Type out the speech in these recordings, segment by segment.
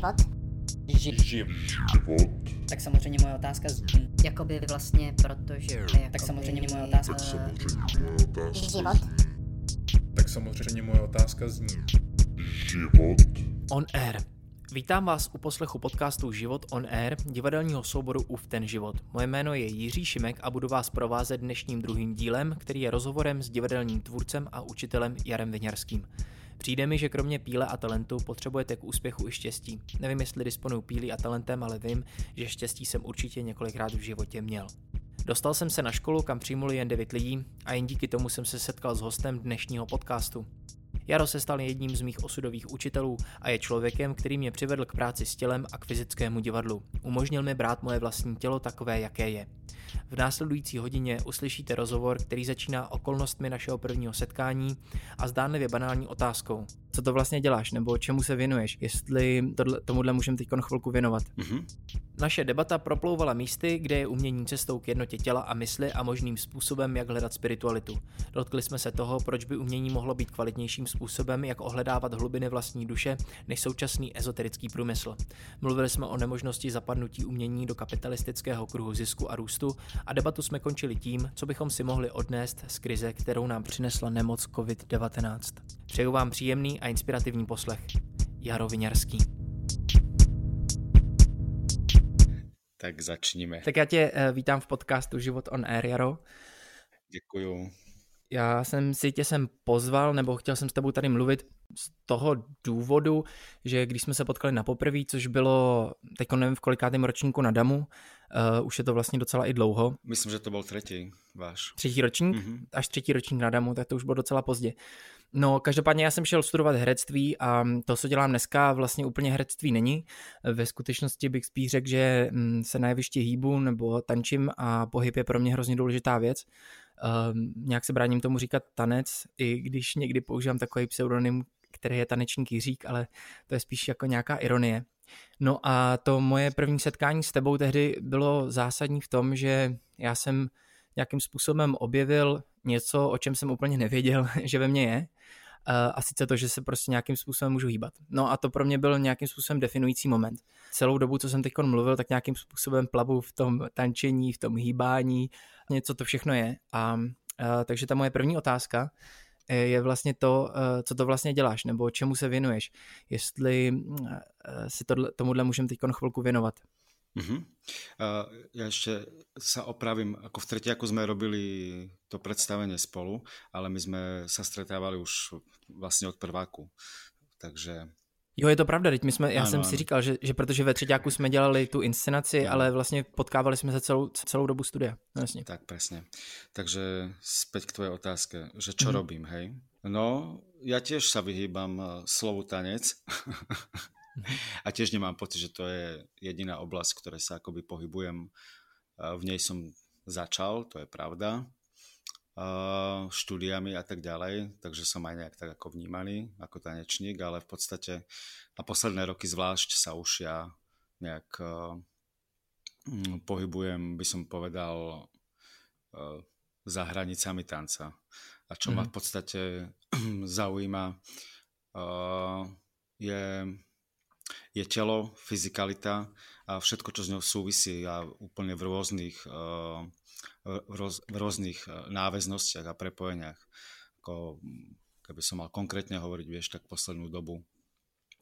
Život. Ži- život, tak samozřejmě moje otázka z... Jakoby vlastně, protože... Jakoby... Tak samozřejmě moje otázka... tak samozřejmě moje otázka Život. Tak samozřejmě moje otázka zní. život, On Air. Vítám vás u poslechu podcastu Život on Air, divadelního souboru UV ten život. Moje jméno je Jiří Šimek a budu vás provázet dnešním druhým dílem, který je rozhovorem s divadelním tvůrcem a učitelem Jarem Viňarským. Přijde mi, že kromě píle a talentu potřebujete k úspěchu i štěstí. Nevím, jestli disponuju pílí a talentem, ale vím, že štěstí jsem určitě několikrát v životě měl. Dostal jsem se na školu, kam přijmuli jen 9 lidí a jen díky tomu jsem se setkal s hostem dnešního podcastu. Jaro se stal jedním z mých osudových učitelů a je člověkem, který mě přivedl k práci s tělem a k fyzickému divadlu. Umožnil mi brát moje vlastní tělo takové, jaké je. V následující hodině uslyšíte rozhovor, který začíná okolnostmi našeho prvního setkání a zdánlivě banální otázkou. Co to vlastně děláš, nebo čemu se věnuješ, jestli tohle, tomuhle můžeme teď chvilku věnovat. Mhm. Naše debata proplouvala místy, kde je umění cestou k jednotě těla a mysli a možným způsobem, jak hledat spiritualitu. Dotkli jsme se toho, proč by umění mohlo být kvalitnějším způsobem, jak ohledávat hlubiny vlastní duše, než současný ezoterický průmysl. Mluvili jsme o nemožnosti zapadnutí umění do kapitalistického kruhu zisku a růstu a debatu jsme končili tím, co bychom si mohli odnést z krize, kterou nám přinesla nemoc COVID-19. Přeju vám příjemný a inspirativní poslech. Jaro Viňarský. Tak začníme. Tak já tě eh, vítám v podcastu Život on Air, Jaro. Děkuju. Já jsem si tě sem pozval, nebo chtěl jsem s tebou tady mluvit z toho důvodu, že když jsme se potkali na poprvé, což bylo, teď nevím v kolikátém ročníku na Damu, uh, už je to vlastně docela i dlouho, Myslím, že to byl třetí váš. třetí ročník, Mhm. až třetí ročník na Damu, tak to už bylo docela pozdě. No, každopádně já jsem šel studovat herectví a to, co dělám dneska, vlastně úplně herectví není. Ve skutečnosti bych spíš řekl, že mm, se na jevišti hýbu nebo tančím a pohyb je pro mě hrozně důležitá věc. Um, nějak se bráním tomu říkat tanec, i když někdy používám takový pseudonym, který je tanečník Jiřík, ale to je spíš jako nějaká ironie. No a to moje první setkání s tebou tehdy bylo zásadní v tom, že já jsem nějakým způsobem objevil něco, o čem jsem úplně nevěděl, že ve mně je. A sice to, že se prostě nějakým způsobem můžu hýbat. No a to pro mě byl nějakým způsobem definující moment. Celou dobu, co jsem teď mluvil, tak nějakým způsobem plavu v tom tančení, v tom hýbání, něco to všechno je. A, a takže ta moje první otázka eh, je vlastně to, eh, co to vlastně děláš, nebo čemu se věnuješ. Jestli si tohle, tomuhle můžeme teď chvilku věnovat. Mhm. Uh, ja ešte sa opravím, ako v Tretiaku sme robili to predstavenie spolu, ale my sme sa stretávali už vlastne od prváku. Takže Jo, je to pravda, teď my jsme, já Ano, jsem si ano. říkal, že, že protože ve třetíku jsme dělali tu inscenaci, Ano. ale vlastně potkávali jsme se celou, celou dobu studia. No, jasně. tak presne. Takže späť k tvojej otázke, že čo Mhm. robím, hej? No, ja tiež sa vyhýbam eh, slovu tanec. A tiež nemám pocit, že to je jediná oblasť, v ktorej sa akoby pohybujem. V nej som začal, to je pravda, štúdiami a tak ďalej, takže som aj nejak tak ako vnímaný ako tanečník, ale v podstate a posledné roky zvlášť sa už ja nejak mm, pohybujem, by som povedal, za hranicami tanca. A čo ma Mhm. v podstate zaujíma, je je telo, fyzikalita a všetko, čo s ňou súvisí a úplne v rôznych, eh, v rôznych eh, náväznostiach a prepojeniach. Ako, keby som mal konkrétne hovoriť, vieš, tak poslednú dobu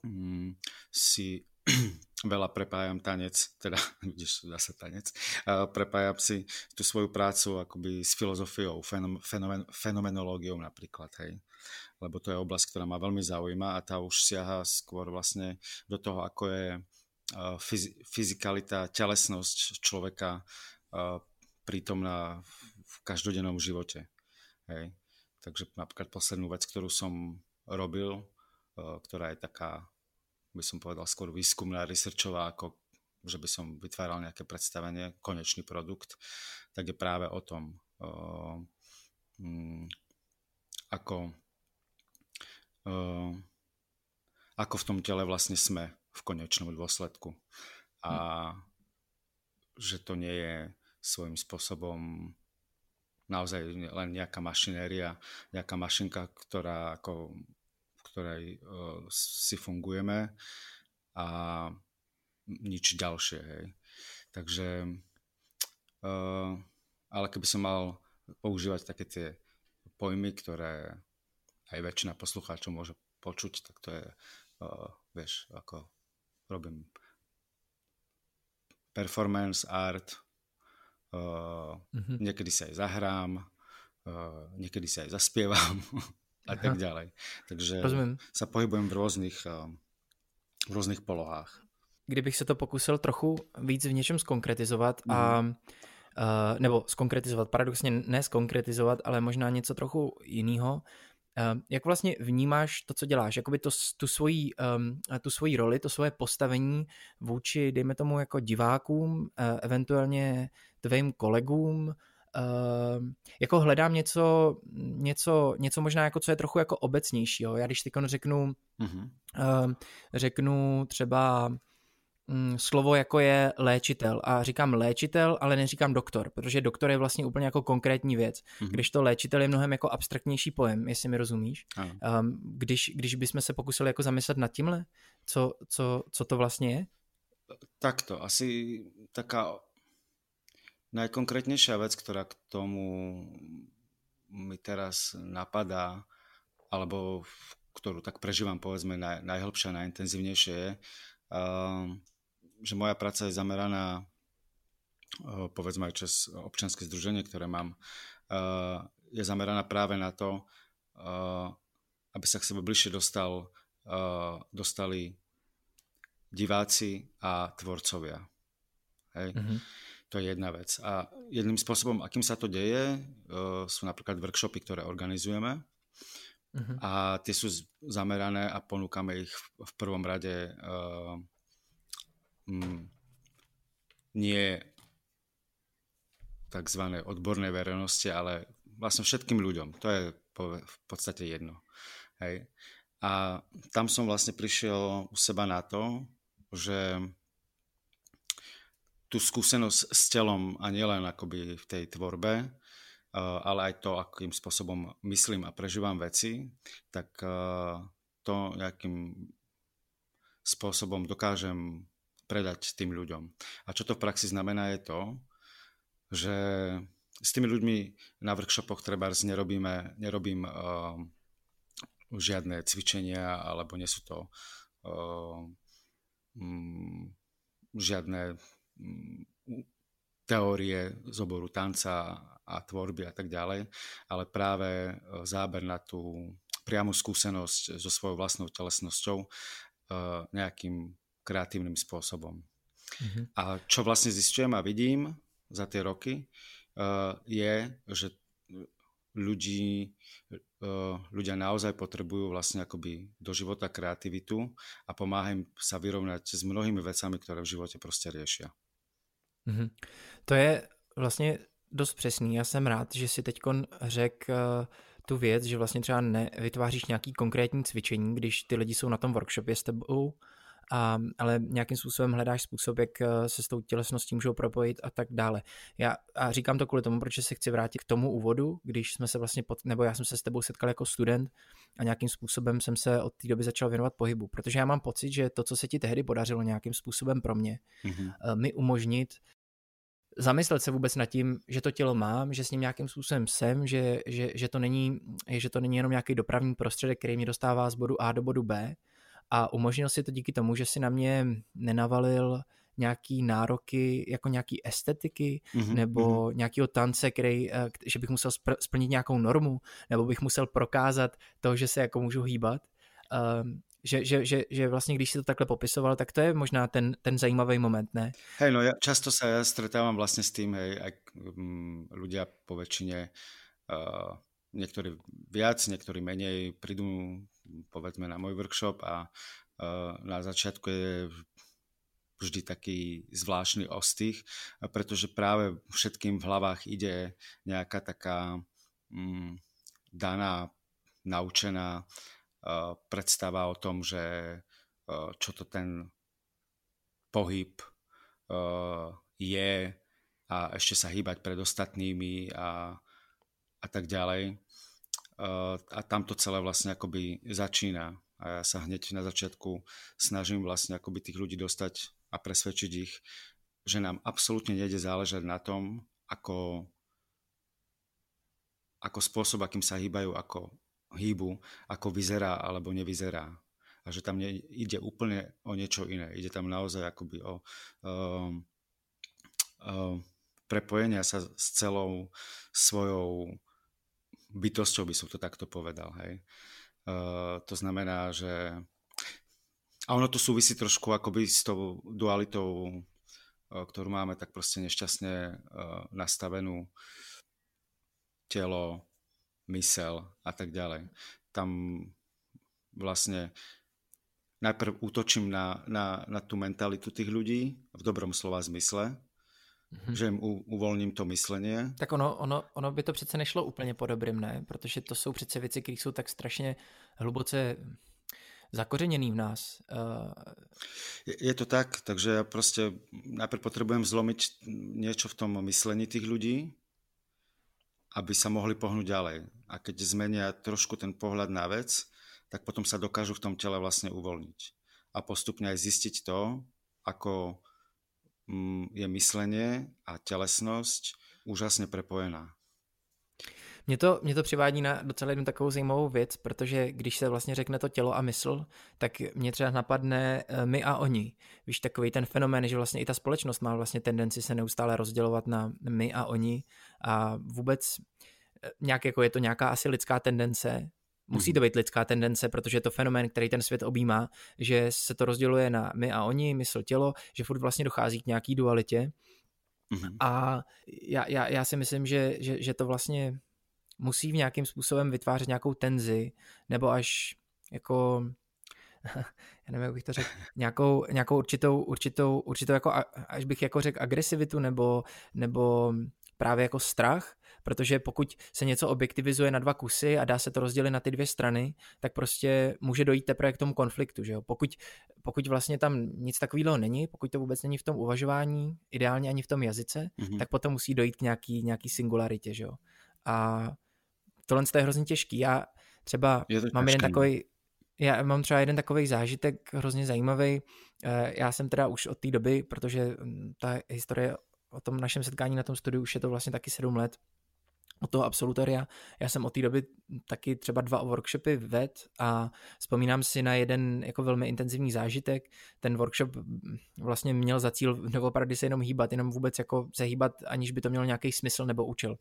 mm, si veľa prepájam tanec, teda vidíš, zase tanec, a prepájam si tú svoju prácu akoby s filozofiou, fenom, fenomen, fenomenológiou napríklad, hej lebo to je oblasť, ktorá ma veľmi zaujíma a tá už siaha skôr vlastne do toho, ako je fyz- fyzikalita, telesnosť človeka prítomná v- každodennom živote. Hej. Takže napríklad poslednú vec, ktorú som robil, ktorá je taká, by som povedal, skôr výskumná, researchová, ako že by som vytváral nejaké predstavenie, konečný produkt, tak je práve o tom, uh, ako uh, ako v tom tele vlastne sme v konečnom dôsledku. A že to nie je svojím spôsobom naozaj len nejaká mašinéria, nejaká mašinka, ktorá ako, ktorej uh, si fungujeme a nič ďalšie. Hej. Takže, uh, ale keby som mal používať také tie pojmy, ktoré aj väčšina poslucháčov môže počuť, tak to je, uh, vieš, ako robím performance, art, uh, mm-hmm. niekedy sa aj zahrám, uh, niekedy sa aj zaspievam a Aha. tak ďalej. Takže Rozumím. sa pohybujem v rôznych, uh, v rôznych polohách. Kdybych se to pokusil trochu víc v něčem skonkretizovat mm. a uh, nebo skonkretizovat, paradoxně ne skonkretizovat, ale možná něco trochu jiného, Uh, jak vlastně vnímáš to, co děláš? Jakoby to, tu, svojí, um, tu svojí roli, to svoje postavení vůči, dejme tomu, jako divákům, uh, eventuálně tvým kolegům, uh, jako hledám něco, něco, něco možná jako, co je trochu jako obecnějšího. Já když teď řeknu, mm-hmm. uh, řeknu třeba mm, slovo jako je léčitel a říkám léčitel, ale neříkám doktor, protože doktor je vlastně úplně jako konkrétní věc, mm-hmm. když to léčitel je mnohem jako abstraktnější pojem, jestli mi rozumíš. Um, když, když bychom se pokusili jako zamyslet nad tímhle, co, co, co to vlastně je? Takto, asi taká najkonkrétnejšia vec, ktorá k tomu mi teraz napadá, alebo ktorú tak prežívam povedzme naj, najhlbšie a najintenzívnejšie je, uh, že moja práca je zameraná eh, povedzme aj čas občanské združenie, ktoré mám, eh, je zameraná práve na to, eh, aby sa k sebe bližšie dostal, dostali diváci a tvorcovia. Hej? Mm-hmm. To je jedna vec. A jedným spôsobom, akým sa to deje, sú napríklad workshopy, ktoré organizujeme. Mm-hmm. A tie sú zamerané a ponúkame ich v prvom rade mm, nie tzv. odbornej verejnosti, ale vlastne všetkým ľuďom. To je v podstate jedno. Hej. A tam som vlastne prišiel u seba na to, že tú skúsenosť s telom a nielen akoby v tej tvorbe, eh, ale aj to, akým spôsobom myslím a prežívam veci, tak eh, to nejakým spôsobom dokážem predať tým ľuďom. A čo to v praxi znamená je to, že s tými ľuďmi na workshopoch treba nerobíme, nerobím uh, žiadne cvičenia, alebo nie sú to uh, um, žiadne um, teórie z oboru tanca a tvorby a tak ďalej, ale práve záber na tú priamu skúsenosť so svojou vlastnou telesnosťou uh, nejakým kreatívnym spôsobom. Mm-hmm. A čo vlastne zistujem a vidím za tie roky, uh, je, že ľudí, ľudia naozaj potrebujú vlastne akoby do života kreativitu a pomáha im sa vyrovnať s mnohými vecami, ktoré v živote prostě riešia. Mm-hmm. To je vlastně dost přesný. Já jsem rád, že si teď řekl uh, tu věc, že vlastně třeba nevytváříš nějaký konkrétní cvičení, když ty lidi jsou na tom workshopě s tebou, a, ale nějakým způsobem hledáš způsob, jak eh, se s tou tělesností můžou propojit a tak dále. Já a říkám to kvůli tomu, protože se chci vrátit k tomu úvodu, když jsme se vlastně, pod, nebo já jsem se s tebou setkal jako student a nějakým způsobem jsem se od té doby začal věnovat pohybu, protože já mám pocit, že to, co se ti tehdy podařilo nějakým způsobem pro mě, mm-hmm. mi umožnit zamyslet se vůbec nad tím, že to tělo mám, že s ním nějakým způsobem jsem, že, že, že, to není, že to není jenom nějaký dopravní prostředek, který mě dostává z bodu A do bodu B, a umožnil si to díky tomu, že si na mě nenavalil nějaký nároky jako nějaký estetiky mm-hmm, nebo mm-hmm. nějakého tance, který, eh, že bych musel splnit nějakou normu nebo bych musel prokázat to, že se jako můžu hýbat. Um, že, že, že, že vlastně když si to takhle popisoval, tak to je možná ten, ten zajímavý moment, ne? Hej, no ja často sa ja stretávam vlastne s tým, hej, ak um, ľudia po väčšine uh, niektorí viac, niektorí menej prídu povedzme na môj workshop a na začiatku je vždy taký zvláštny ostých, pretože práve všetkým v hlavách ide nejaká taká mm, daná, naučená uh, predstava o tom, že uh, čo to ten pohyb uh, je a ešte sa hýbať pred ostatnými a, a tak ďalej. A tam to celé vlastne akoby začína. A ja sa hneď na začiatku snažím vlastne akoby tých ľudí dostať a presvedčiť ich, že nám absolútne nejde záležať na tom, ako, ako spôsob, akým sa hýbajú, ako hýbu, ako vyzerá alebo nevyzerá. A že tam ide úplne o niečo iné. Ide tam naozaj akoby o um, um, prepojenia sa s celou svojou bytosťou, by som to takto povedal. Hej. Uh, to znamená, že a ono to súvisí trošku akoby s tou dualitou, uh, ktorú máme tak proste nešťastne uh, nastavenú telo, mysel a tak ďalej. Tam vlastne najprv útočím na, na, na tú mentalitu tých ľudí v dobrom slova zmysle, mm-hmm. že jim u, uvolním to myslenie. Tak ono, ono, ono by to přece nešlo úplně po dobrým, ne? Protože to jsou přece věci, které jsou tak strašně hluboce zakořeněný v nás. Uh... Je, je to tak, takže ja prostě najprv potrebujem zlomiť niečo v tom myslení tých ľudí, aby sa mohli pohnúť ďalej. A keď zmenia trošku ten pohľad na vec, tak potom sa dokážu v tom tele vlastne uvoľniť. A postupne aj zistiť to, ako Mm, je myslenie a telesnosť úžasně prepojená. Mě to, mě to přivádí na docela jednu takovou zajímavou věc, protože když se vlastně řekne to tělo a mysl, tak mě třeba napadne eh, my a oni. Víš, takový ten fenomén, že vlastně i ta společnost má vlastně tendenci se neustále rozdělovat na my a oni a vůbec eh, nějak jako je to nějaká asi lidská tendence, Musí to být lidská tendence, protože je to fenomén, který ten svět objímá, že se to rozděluje na my a oni, mysl, tělo, že furt vlastně dochází k nějaký dualitě. Mm-hmm. A já, já, já si myslím, že, že, že to vlastně musí v nějakým způsobem vytvářet nějakou tenzi, nebo až jako já nevím, jak bych to řekl, nějakou, nějakou určitou, určitou, určitou jako, až bych jako řekl agresivitu nebo, nebo právě jako strach, protože pokud se něco objektivizuje na dva kusy a dá se to rozdělit na ty dvě strany, tak prostě může dojít teprve k tomu konfliktu, že jo? Pokud, pokud vlastně tam nic takového není, pokud to vůbec není v tom uvažování, ideálně ani v tom jazyce, mm-hmm. tak potom musí dojít k nějaký, nějaký singularitě, že jo? A tohle je hrozně těžký. Já třeba mám jeden takový, já mám třeba jeden takový zážitek hrozně zajímavý. Eh, já jsem teda už od té doby, protože hm, ta historie o tom našem setkání na tom studiu už je to vlastně taky sedm let, od toho absolutoria. Já jsem od té doby taky třeba dva workshopy ved a vzpomínám si na jeden jako velmi intenzivní zážitek. Ten workshop vlastně měl za cíl doopravdy se jenom hýbat, jenom vůbec jako se hýbat, aniž by to mělo nějaký smysl nebo účel.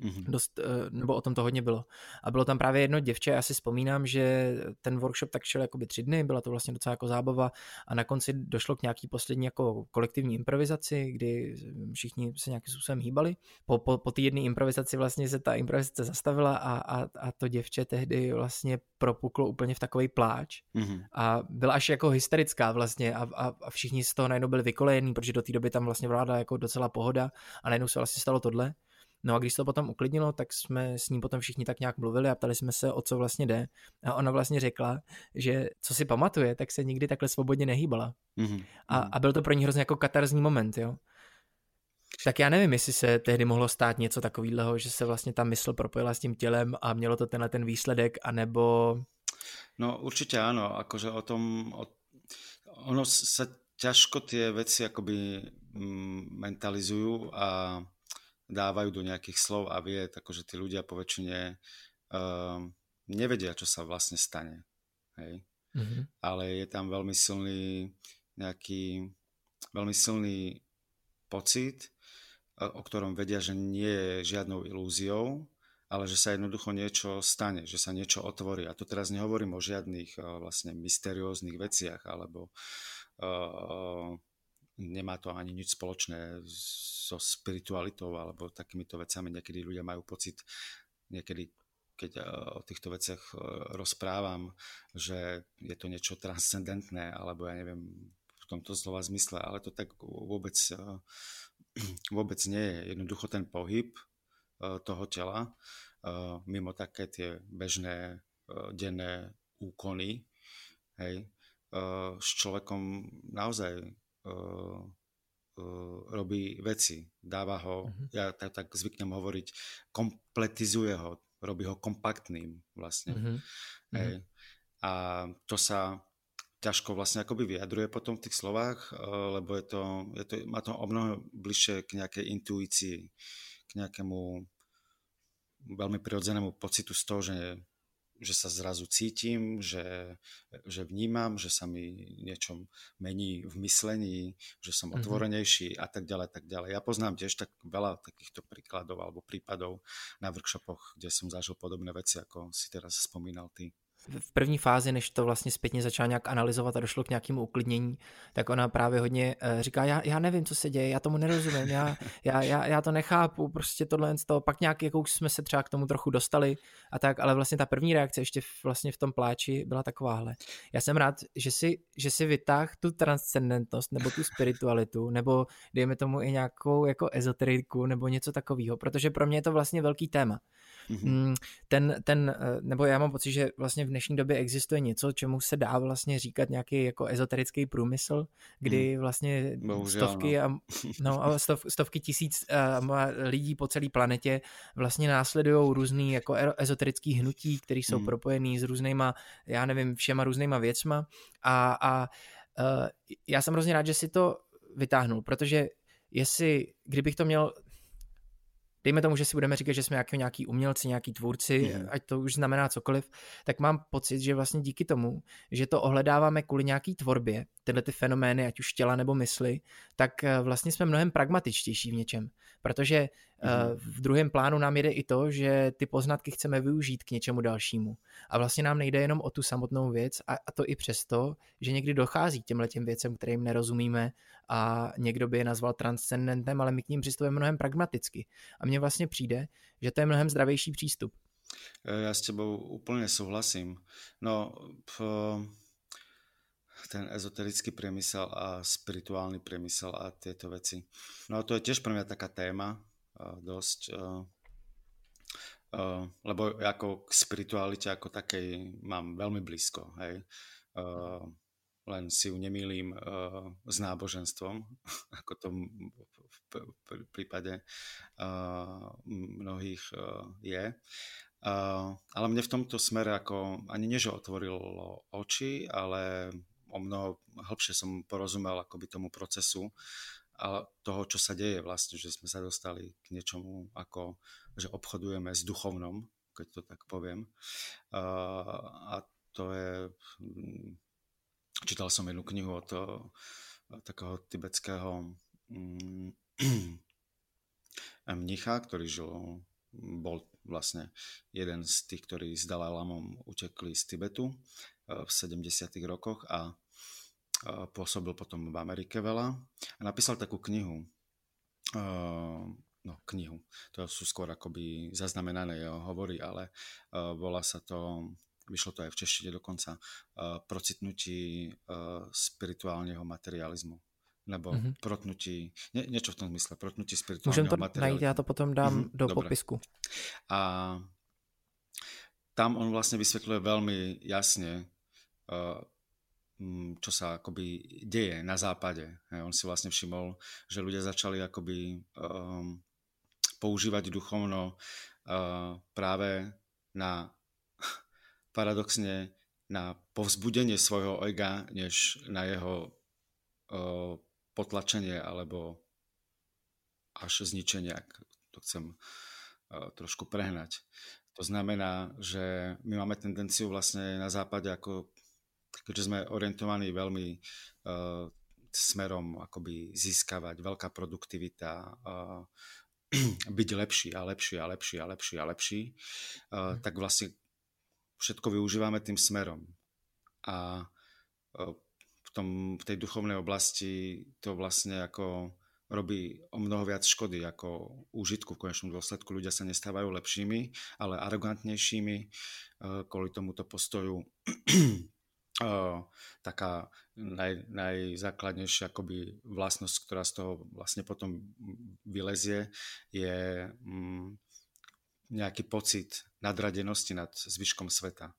Mm-hmm. Dost, eh, nebo o tom to hodně bylo. A bylo tam právě jedno děvče, já si vzpomínám, že ten workshop tak šel jakoby tři dny, byla to vlastně docela jako zábava a na konci došlo k nějaký poslední jako kolektivní improvizaci, kdy všichni se nějakým způsobem hýbali. Po, po, po té jedné improvizaci vlastně se ta improvizace zastavila a, a, a to děvče tehdy vlastně propuklo úplně v takový pláč mm-hmm. a byla až jako hysterická vlastně a, a, a všichni z toho najednou byli vykolejení, protože do té doby tam vlastně vládla jako docela pohoda a najednou se vlastně stalo tohle. No a když se to potom uklidnilo, tak jsme s ním potom všichni tak nějak mluvili a ptali jsme se, o co vlastně jde. A ona vlastně řekla, že co si pamatuje, tak se nikdy takhle svobodně nehýbala. Mm-hmm. A, a byl to pro ní hrozně jako katarzní moment, jo. Tak já nevím, jestli se tehdy mohlo stát něco takového, že se vlastně ta mysl propojila s tím tělem a mělo to tenhle ten výsledek, anebo... No určitě ano, akože o tom, o, ono se ťažko tie veci akoby mm, mentalizujú a dávajú do nejakých slov a vied, akože tí ľudia po väčšine uh, nevedia, čo sa vlastne stane. Hej? Mm-hmm. Ale je tam veľmi silný nejaký veľmi silný pocit, o ktorom vedia, že nie je žiadnou ilúziou, ale že sa jednoducho niečo stane, že sa niečo otvorí. A to teraz nehovorím o žiadnych uh, vlastne mysterióznych veciach alebo uh, nemá to ani nič spoločné so spiritualitou alebo takýmito vecami. Niekedy ľudia majú pocit, niekedy keď eh, o týchto veciach eh, rozprávam, že je to niečo transcendentné, alebo ja neviem, v tomto slova zmysle, ale to tak vôbec, eh, vôbec nie je. Jednoducho ten pohyb toho tela, mimo také tie bežné denné úkony, hej, s človekom naozaj uh, uh, robí veci, dáva ho, uh-huh. ja tak, tak zvyknem hovoriť, kompletizuje ho, robí ho kompaktným vlastne. Uh-huh. Hej. a to sa ťažko vlastne akoby vyjadruje potom v tých slovách, lebo je to, je to, má to o mnoho bližšie k nejakej intuícii, k nejakému veľmi prirodzenému pocitu z toho, že že sa zrazu cítim, že, že vnímam, že sa mi niečo mení v myslení, že som mhm. otvorenejší a tak ďalej, tak ďalej. Ja poznám tiež tak veľa takýchto príkladov alebo prípadov na workshopoch, kde som zažil podobné veci, ako si teraz spomínal ty v první fázi, než to vlastně zpětně začala nějak analyzovat a došlo k nějakému uklidnění, tak ona právě hodně uh, říká, já, já nevím, co se děje, já tomu nerozumím, já, já, já, já to nechápu, prostě tohle z toho, pak nějak jako už jsme se třeba k tomu trochu dostali a tak, ale vlastně ta první reakce ještě vlastně v tom pláči byla takováhle. Já jsem rád, že si, že si vytáh tu transcendentnost nebo tu spiritualitu, nebo dejme tomu i nějakou jako ezoteriku nebo něco takového, protože pro mě je to vlastně velký téma. Mm-hmm. Ten, ten, eh, nebo já mám pocit, že vlastně v dnešní době existuje něco, čemu se dá vlastně říkat nějaký jako ezoterický průmysl, kdy mm. vlastně Bohužel, stovky no. a, no, a stov, stovky tisíc uh, lidí po celé planetě vlastně následují různý jako ezoterický hnutí, které jsou mm. propojený s různýma, já nevím, všema různýma věcma a, a uh, já jsem hrozně rád, že si to vytáhnul, protože jestli, kdybych to měl dejme tomu, že si budeme říkat, že jsme jako nějaký umělci, nějaký tvůrci, mm. ať to už znamená cokoliv, tak mám pocit, že vlastně díky tomu, že to ohledáváme kvůli nějaký tvorbě, tyhle ty fenomény, ať už těla nebo mysli, tak eh, vlastně jsme mnohem pragmatičtější v něčem. Protože. V druhém plánu nám jde i to, že ty poznatky chceme využít k něčemu dalšímu. A vlastně nám nejde jenom o tu samotnou věc, a, a to i přesto, že někdy dochází k těmhle těm věcem, kterým nerozumíme a někdo by je nazval transcendentem, ale my k ním přistupujeme mnohem pragmaticky. A mně vlastně přijde, že to je mnohem zdravější přístup. E, já s tebou úplně souhlasím. No, ten ezoterický priemysel a spirituálny priemysel a tieto veci. No to je tiež pre mňa taká téma dosť, uh, uh, lebo ako k spiritualite ako takej mám veľmi blízko, hej. Uh, len si ju nemýlim uh, s náboženstvom, ako to v prípade uh, mnohých uh, je. Uh, ale mne v tomto smere ako ani nie, že otvorilo oči, ale o mnoho hĺbšie som porozumel akoby tomu procesu a toho, čo sa deje vlastne, že sme sa dostali k niečomu ako, že obchodujeme s duchovnom, keď to tak poviem. A to je, hm, čítal som jednu knihu od takého tibetského hm, mnicha, ktorý žil, bol vlastne jeden z tých, ktorí s Dalai Lamom utekli z Tibetu v 70. rokoch a pôsobil potom v Amerike veľa a napísal takú knihu, no knihu, to sú skôr akoby zaznamenané jeho hovory, ale volá sa to, vyšlo to aj v češtine dokonca, procitnutí spirituálneho materializmu nebo mm-hmm. protnutí, nie, niečo v tom zmysle, protnutí spirituálneho Můžem to materializmu. najít, já to potom dám mm-hmm, do dobre. popisku. A tam on vlastne vysvetľuje veľmi jasne, Mm, čo sa akoby deje na západe. On si vlastne všimol, že ľudia začali akoby um, používať duchovno uh, práve na paradoxne na povzbudenie svojho ega, než na jeho uh, potlačenie alebo až zničenie, ak to chcem uh, trošku prehnať. To znamená, že my máme tendenciu vlastne na západe ako keďže sme orientovaní veľmi uh, smerom akoby získavať, veľká produktivita, uh, byť lepší a lepší a lepší a lepší a lepší, uh, tak vlastne všetko využívame tým smerom. A uh, v, tom, v tej duchovnej oblasti to vlastne ako robí o mnoho viac škody ako úžitku v konečnom dôsledku. Ľudia sa nestávajú lepšími, ale arrogantnejšími kvôli tomuto postoju uh, taká naj, najzákladnejšia akoby vlastnosť, ktorá z toho vlastne potom vylezie, je um, nejaký pocit nadradenosti nad zvyškom sveta,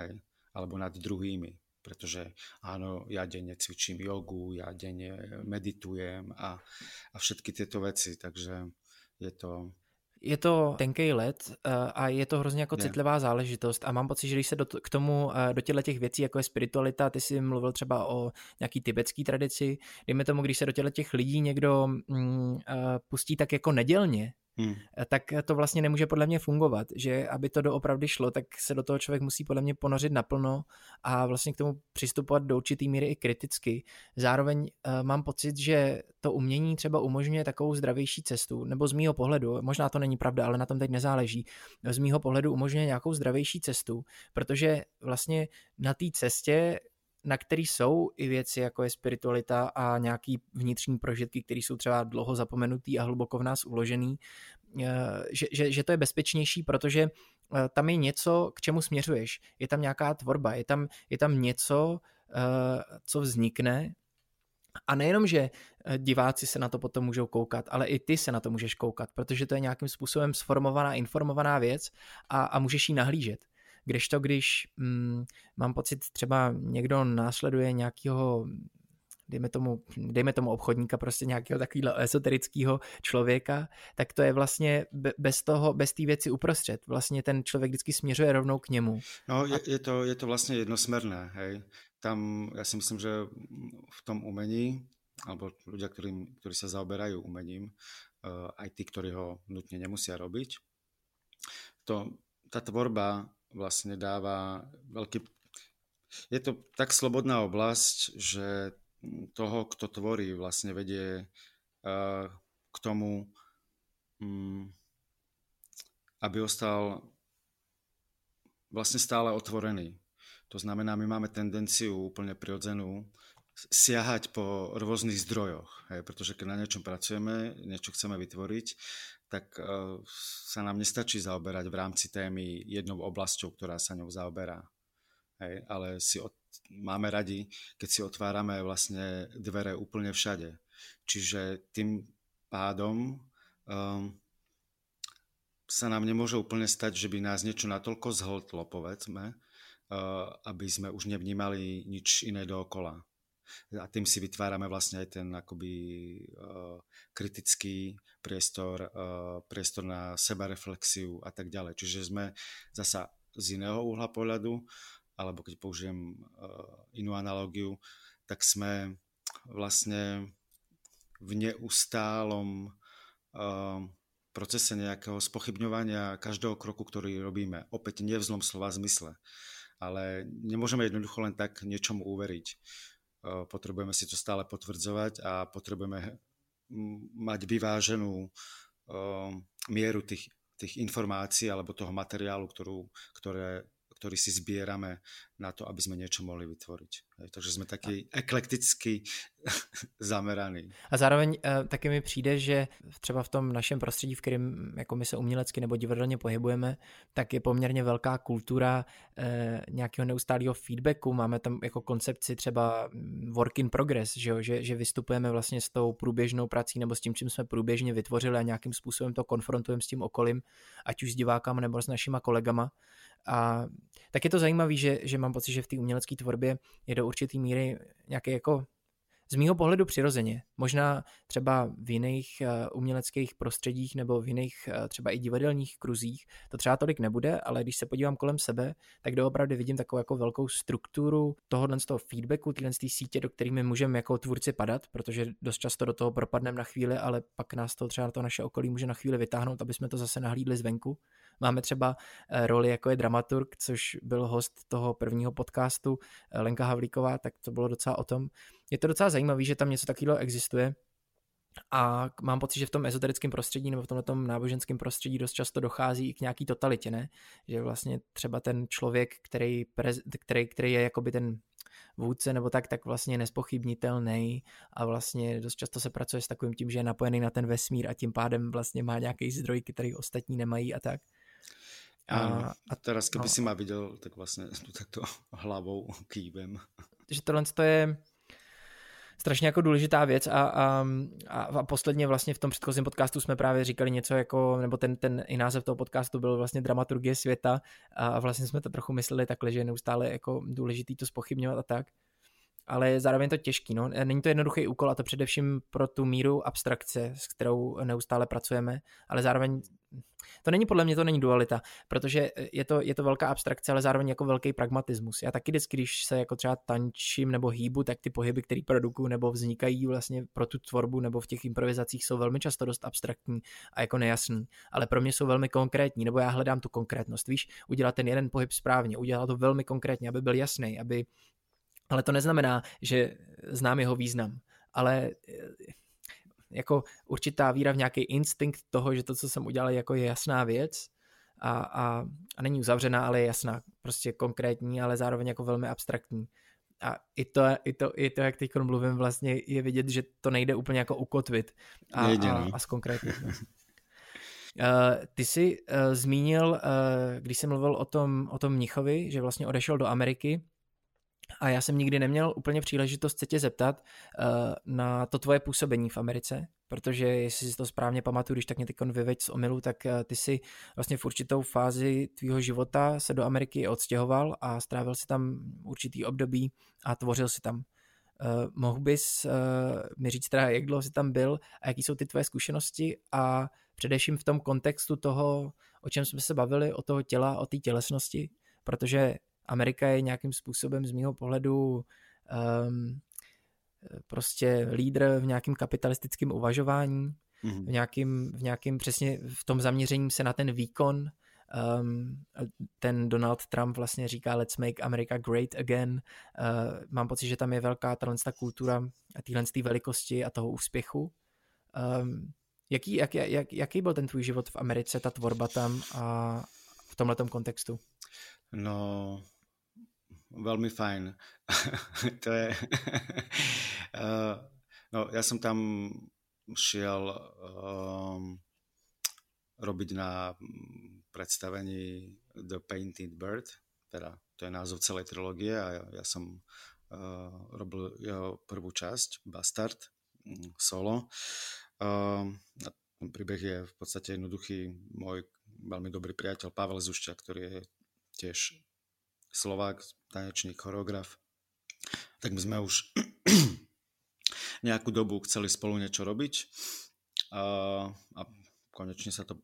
hej? alebo nad druhými. Pretože áno, ja denne cvičím jogu, ja denne meditujem a, a všetky tieto veci, takže je to je to tenký let uh, a je to hrozně jako Je. citlivá záležitost a mám pocit, že když se do, k tomu, uh, do těchto těch věcí, jako je spiritualita, ty jsi mluvil třeba o nějaký tibetský tradici, dejme tomu, když se do těchto těch lidí někdo mm, uh, pustí tak jako nedělně, Hmm. eh, tak to vlastně nemůže podle mě fungovat, že aby to doopravdy šlo, tak se do toho člověk musí podle mě ponořit naplno a vlastně k tomu přistupovat do určitý míry i kriticky. Zároveň uh, mám pocit, že to umění třeba umožňuje takovou zdravější cestu, nebo z mýho pohledu, možná to není pravda, ale na tom teď nezáleží, z mýho pohledu umožňuje nějakou zdravější cestu, protože vlastně na té cestě na který jsou i věci, jako je spiritualita a nějaký vnitřní prožitky, které jsou třeba dlouho zapomenutý a hluboko v nás uložený, eh, že, že, že to je bezpečnější, protože eh, tam je něco, k čemu směřuješ. Je tam nějaká tvorba, je tam, je tam něco, eh, co vznikne a nejenom, že diváci se na to potom můžou koukat, ale i ty se na to můžeš koukat, protože to je nějakým způsobem sformovaná, informovaná věc a, a můžeš ji nahlížet. Kdežto, když mm, mám pocit, třeba někdo následuje nějakého dejme tomu, dejme tomu obchodníka, prostě nějakého takového esoterického člověka, tak to je vlastně bez toho, bez té věci uprostřed. Vlastně ten člověk vždycky směřuje rovnou k němu. No, je, je, to, je to vlastně jednosmerné, hej. Tam, ja si myslím, že v tom umení, alebo ľudia, ktorí, ktorí sa zaoberajú umením, uh, aj tí, ktorí ho nutne nemusia robiť, to, tá tvorba vlastne dáva veľký... Je to tak slobodná oblasť, že toho, kto tvorí, vlastne vedie uh, k tomu, um, aby ostal vlastne stále otvorený. To znamená, my máme tendenciu úplne prirodzenú siahať po rôznych zdrojoch, hej, pretože keď na niečom pracujeme, niečo chceme vytvoriť, tak uh, sa nám nestačí zaoberať v rámci témy jednou oblasťou, ktorá sa ňou zaoberá. Hej, ale si od, máme radi, keď si otvárame vlastne dvere úplne všade. Čiže tým pádom um, sa nám nemôže úplne stať, že by nás niečo natoľko zhltlo, povedzme, uh, aby sme už nevnímali nič iné dookola. A tým si vytvárame vlastne aj ten akoby uh, kritický priestor, uh, priestor na sebareflexiu a tak ďalej. Čiže sme zasa z iného uhla pohľadu, alebo keď použijem uh, inú analogiu, tak sme vlastne v neustálom uh, procese nejakého spochybňovania každého kroku, ktorý robíme. Opäť nie v zlom slova zmysle. Ale nemôžeme jednoducho len tak niečomu uveriť. Potrebujeme si to stále potvrdzovať a potrebujeme mať vyváženú uh, mieru tých, tých informácií alebo toho materiálu, ktorú, ktoré, ktorý si zbierame na to, aby sme niečo mohli vytvoriť. Hej, takže sme taký eklekticky zameraný. A zároveň uh, taky mi přijde, že třeba v tom našem prostředí, v kterém jako my se umělecky nebo divadelně pohybujeme, tak je poměrně velká kultura uh, nějakého neustálého feedbacku. Máme tam jako koncepci třeba work in progress, že, jo? Že, že vystupujeme vlastně s tou průběžnou prací nebo s tím, čím jsme průběžně vytvořili a nějakým způsobem to konfrontujeme s tím okolím, ať už s divákama nebo s našima kolegama. A tak je to zajímavé, že, že mám pocit, že v té umělecké tvorbě je do určitý míry nějaký jako z mýho pohledu přirozeně. Možná třeba v jiných uh, uměleckých prostředích nebo v jiných uh, třeba i divadelních kruzích to třeba tolik nebude, ale když se podívám kolem sebe, tak doopravdy vidím takovou jako velkou strukturu tohohle z toho feedbacku, tyhle z té sítě, do kterými můžeme jako tvůrci padat, protože dost často do toho propadneme na chvíli, ale pak nás to třeba to naše okolí může na chvíli vytáhnout, aby jsme to zase nahlídli zvenku. Máme třeba uh, roli jako je dramaturg, což byl host toho prvního podcastu uh, Lenka Havlíková, tak to bylo docela o tom. Je to docela zajímavé, že tam něco takového existuje a mám pocit, že v tom ezoterickém prostředí nebo v tomto náboženském prostředí dost často dochází i k nějaký totalitě, ne? Že vlastně třeba ten člověk, který, prez, který, který je jakoby ten vůdce nebo tak, tak vlastně nespochybnitelný a vlastně dost často se pracuje s takovým tím, že je napojený na ten vesmír a tím pádem vlastně má nějaký zdroj, který ostatní nemají a tak. A, a teraz, keby no. si ma videl, tak vlastně tu takto hlavou kývem. Že tohle je strašně jako důležitá věc a, a, a, posledně vlastně v tom předchozím podcastu jsme právě říkali něco jako, nebo ten, ten i název toho podcastu byl vlastně dramaturgie světa a vlastně jsme to trochu mysleli takhle, že je neustále jako důležitý to spochybňovat a tak. Ale je zároveň to těžký. No. Není to jednoduchý úkol a to především pro tu míru abstrakce, s kterou neustále pracujeme, ale zároveň to není podle mě, to není dualita, protože je to, je to velká abstrakce, ale zároveň jako velký pragmatismus. Já taky vždycky, když se jako třeba tančím nebo hýbu, tak ty pohyby, které produkuju nebo vznikají vlastně pro tu tvorbu nebo v těch improvizacích jsou velmi často dost abstraktní a jako nejasný, ale pro mě jsou velmi konkrétní, nebo já hledám tu konkrétnost. Víš, udělat ten jeden pohyb správně, udělat to velmi konkrétně, aby byl jasný, aby ale to neznamená, že znám jeho význam. Ale jako určitá víra v nějaký instinkt toho, že to, co jsem udělal, jako je jasná věc a, a, a není uzavřená, ale je jasná, prostě konkrétní, ale zároveň jako velmi abstraktní. A i to, i to, i to jak teď mluvím, vlastně je vidět, že to nejde úplně jako ukotvit a, nejde, a, a zkonkrétnit. Uh, ty jsi uh, zmínil, uh, když jsi mluvil o tom, o tom Mnichovi, že vlastně odešel do Ameriky, a já jsem nikdy neměl úplně příležitost se tě zeptat uh, na to tvoje působení v Americe, protože jestli si to správně pamatuju, když tak mě teď vyveď z omylu, tak uh, ty si vlastně v určitou fázi tvýho života se do Ameriky odstěhoval a strávil si tam určitý období a tvořil si tam. Uh, mohl bys uh, mi říct teda, jak dlouho jsi tam byl a jaký jsou ty tvoje zkušenosti a především v tom kontextu toho, o čem jsme se bavili, o toho těla, o té tělesnosti, protože Amerika je nějakým způsobem z mého pohledu um, prostě lídr v nějakém kapitalistickém uvažování, mm-hmm. v, nějakým, v nějakým přesně v tom zaměřením se na ten výkon. Um, ten Donald Trump vlastně říká let's make America great again. Uh, mám pocit, že tam je velká ta kultura téhle velikosti a toho úspěchu. Um, jaký, jak, jak, jaký byl ten tvůj život v Americe, ta tvorba tam a v tomhle kontextu? No, veľmi fajn. to je... uh, no, ja som tam šiel um, robiť na predstavení The Painted Bird, teda to je názov celej trilógie a ja, ja som uh, robil jeho prvú časť, Bastard, solo. Uh, ten príbeh je v podstate jednoduchý. Môj veľmi dobrý priateľ Pavel Zušťa, ktorý je tiež Slovák, tanečník, choreograf, tak my sme už nejakú dobu chceli spolu niečo robiť a, a konečne sa to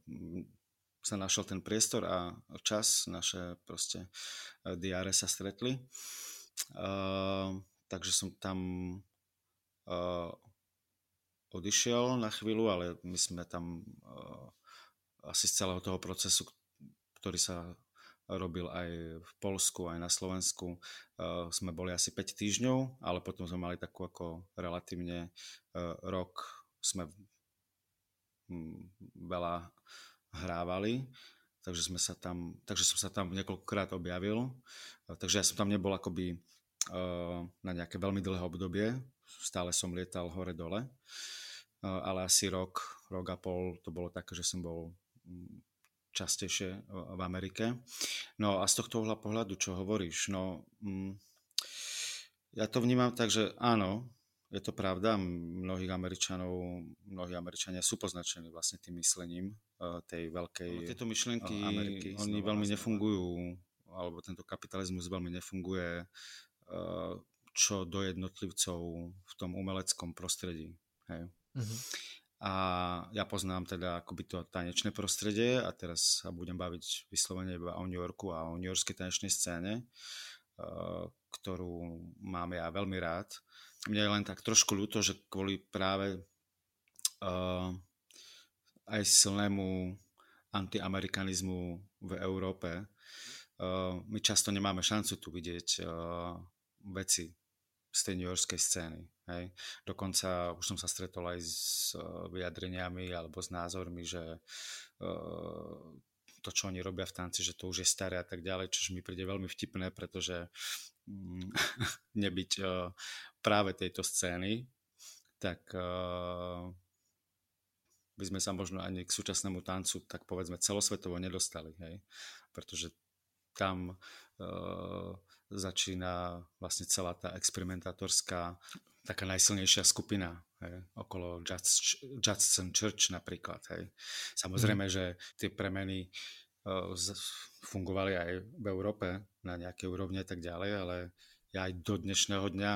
sa našiel ten priestor a čas, naše proste e, diáre sa stretli. Uh, takže som tam uh, odišiel na chvíľu, ale my sme tam uh, asi z celého toho procesu, ktorý sa robil aj v Polsku, aj na Slovensku. Uh, sme boli asi 5 týždňov, ale potom sme mali takú ako relatívne uh, rok, sme um, veľa hrávali, takže, sme sa tam, takže som sa tam niekoľkokrát objavil. Uh, takže ja som tam nebol akoby na nejaké veľmi dlhé obdobie, stále som lietal hore-dole, ale asi rok, rok a pol to bolo také, že som bol častejšie v Amerike. No a z tohto uhla pohľadu, čo hovoríš, no mm, ja to vnímam tak, že áno, je to pravda, mnohých Američanov, mnohí Američania sú poznačení vlastne tým myslením uh, tej veľkej no, tieto myšlienky, Ameriky, oni veľmi nefungujú, alebo tento kapitalizmus veľmi nefunguje uh, čo do jednotlivcov v tom umeleckom prostredí. Hej. Mm-hmm. A ja poznám teda akoby to tanečné prostredie a teraz sa budem baviť vyslovene iba o New Yorku a o New Yorkskej tanečnej scéne, eh, ktorú mám ja veľmi rád. Mne je len tak trošku ľúto, že kvôli práve uh, aj silnému antiamerikanizmu v Európe uh, my často nemáme šancu tu vidieť uh, veci z tej New Yorkskej scény. Hej. Dokonca už som sa stretol aj s uh, vyjadreniami alebo s názormi, že uh, to, čo oni robia v tanci, že to už je staré a tak ďalej, čo mi príde veľmi vtipné, pretože mm, nebyť uh, práve tejto scény, tak by sme sa možno ani k súčasnému tancu, tak povedzme celosvetovo nedostali, hej? pretože tam uh, začína vlastne celá tá experimentátorská taká najsilnejšia skupina hej, okolo Judson Church napríklad. Hej. Samozrejme, mm. že tie premeny uh, fungovali aj v Európe na nejaké úrovne tak ďalej, ale ja aj do dnešného dňa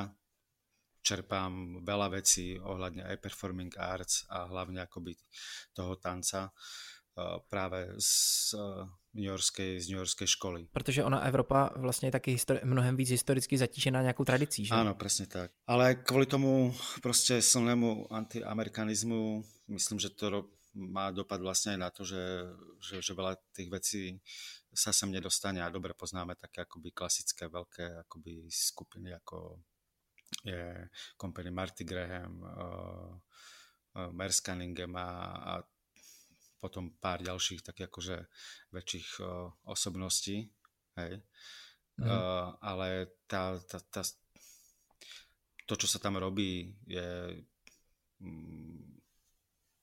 čerpám veľa vecí ohľadne aj performing arts a hlavne akoby toho tanca uh, práve z uh, New Yorkskej, z New Yorkskej školy. Protože ona Evropa vlastně je taky histori- mnohem víc historicky zatížená nějakou tradicí, že? Áno, presne tak. Ale kvôli tomu proste silnému antiamerikanizmu, myslím, že to má dopad vlastne aj na to, že, že, že veľa tých vecí sa sem nedostane a dobre poznáme také akoby klasické veľké akoby skupiny ako je company Marty Graham, uh, uh, Merskaningem a, a potom pár ďalších tak akože väčších uh, osobností, hej. Mm. Uh, ale tá, tá, tá, to, čo sa tam robí, je um,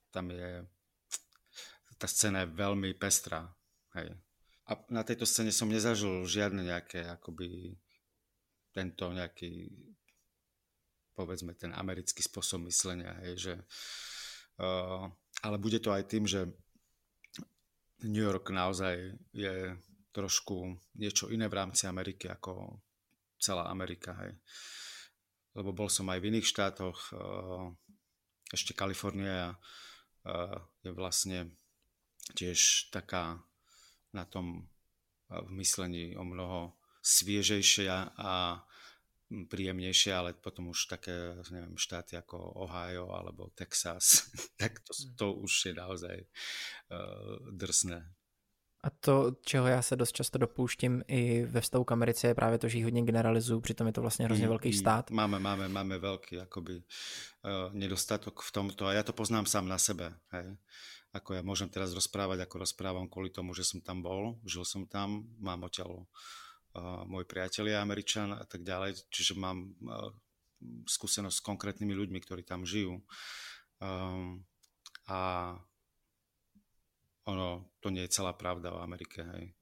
tam je tá scéna je veľmi pestrá, hej. A na tejto scéne som nezažil žiadne nejaké akoby tento nejaký povedzme ten americký spôsob myslenia, hej, že uh, ale bude to aj tým, že New York naozaj je trošku niečo iné v rámci Ameriky ako celá Amerika, hej. Lebo bol som aj v iných štátoch, uh, ešte Kalifornia uh, je vlastne tiež taká na tom v myslení o mnoho sviežejšia a príjemnejšie, ale potom už také, neviem, štáty ako Ohio alebo Texas, tak to, to už je naozaj uh, drsné. A to, čeho já se dost často dopouštím i ve vztahu k Americe, je právě to, že ji hodně generalizuju, přitom je to vlastně hrozně velký stát. Máme, máme, máme velký jakoby, uh, nedostatok v tomto a já to poznám sám na sebe. Hej. Ako ja môžem teraz rozprávať, ako rozprávam kvôli tomu, že som tam bol, žil som tam, mám odtiaľ uh, môj priateľ je Američan a tak ďalej, čiže mám uh, skúsenosť s konkrétnymi ľuďmi, ktorí tam žijú. Um, a ono, to nie je celá pravda o Amerike, hej.